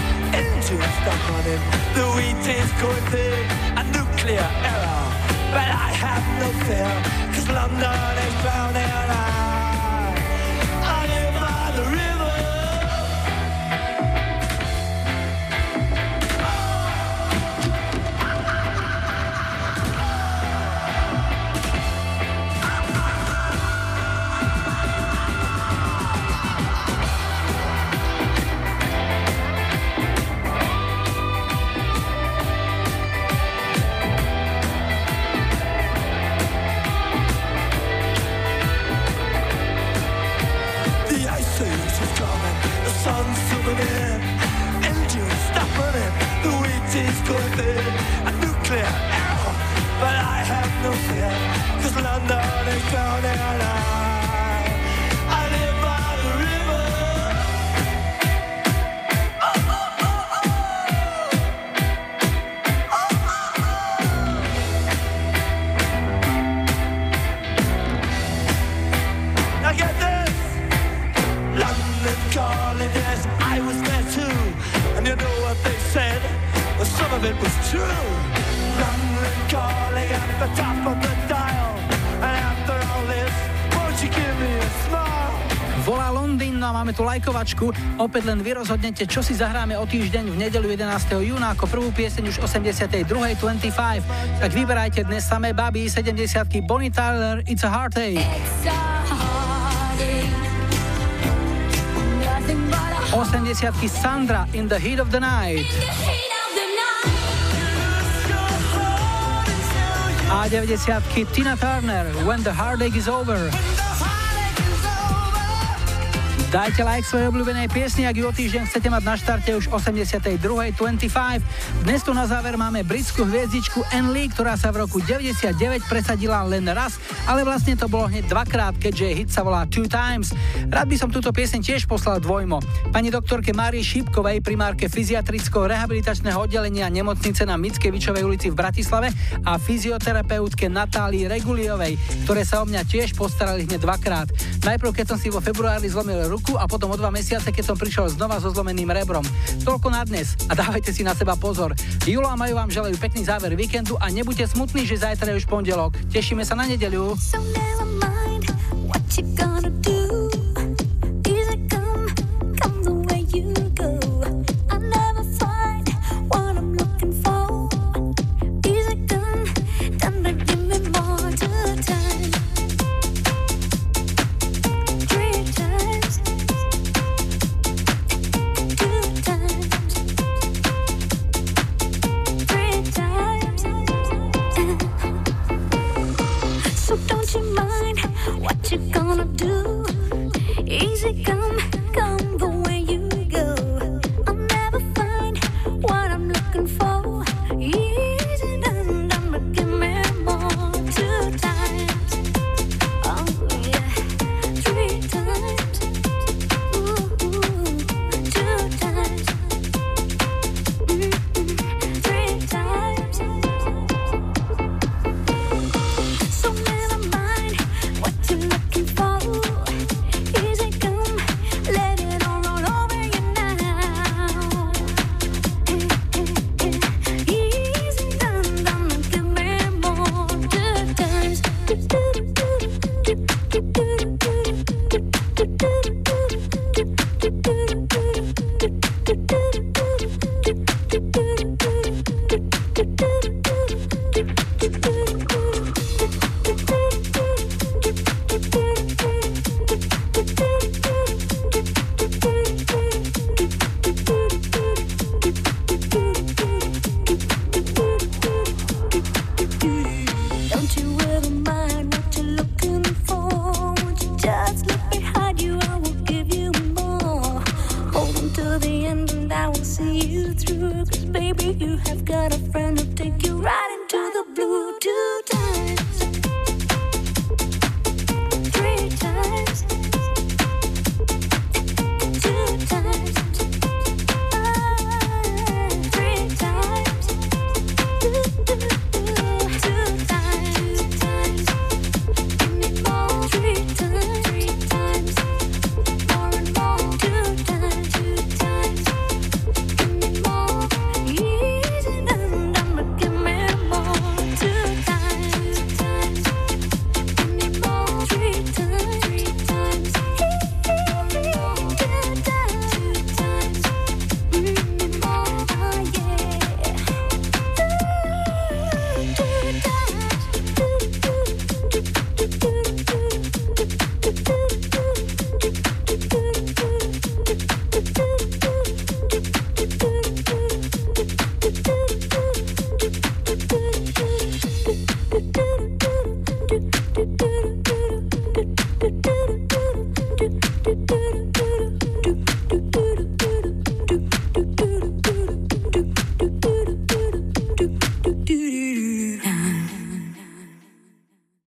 S2: Warning. The wheat is going thin, a nuclear error. But I have no fear, cause London is drowning. I,
S3: lajkovačku. Opäť len vy rozhodnete, čo si zahráme o týždeň v nedelu 11. júna ako prvú pieseň už 82. 25. Tak vyberajte dnes samé baby 70 Bonnie Tyler, It's a Heartache. 80 Sandra, In the Heat of the Night. A 90 Tina Turner, When the Heartache is Over. Dajte like svojej obľúbenej piesni, ak ju o týždeň chcete mať na štarte už 82.25. Dnes tu na záver máme britskú hviezdičku Anne Lee, ktorá sa v roku 99 presadila len raz, ale vlastne to bolo hneď dvakrát, keďže hit sa volá Two Times. Rád by som túto pieseň tiež poslal dvojmo. Pani doktorke Márii Šípkovej, primárke fyziatricko-rehabilitačného oddelenia nemocnice na Mickevičovej ulici v Bratislave a fyzioterapeutke Natálii Reguliovej, ktoré sa o mňa tiež postarali hneď dvakrát. Najprv, keď som si vo februári zlomil ruku a potom o dva mesiace, keď som prišiel znova so zlomeným rebrom. Toľko na dnes a dávajte si na seba pozor. Julo a Maju vám želajú pekný záver víkendu a nebuďte smutní, že zajtra je už pondelok. Tešíme sa na nedeľu.
S12: What you gonna do?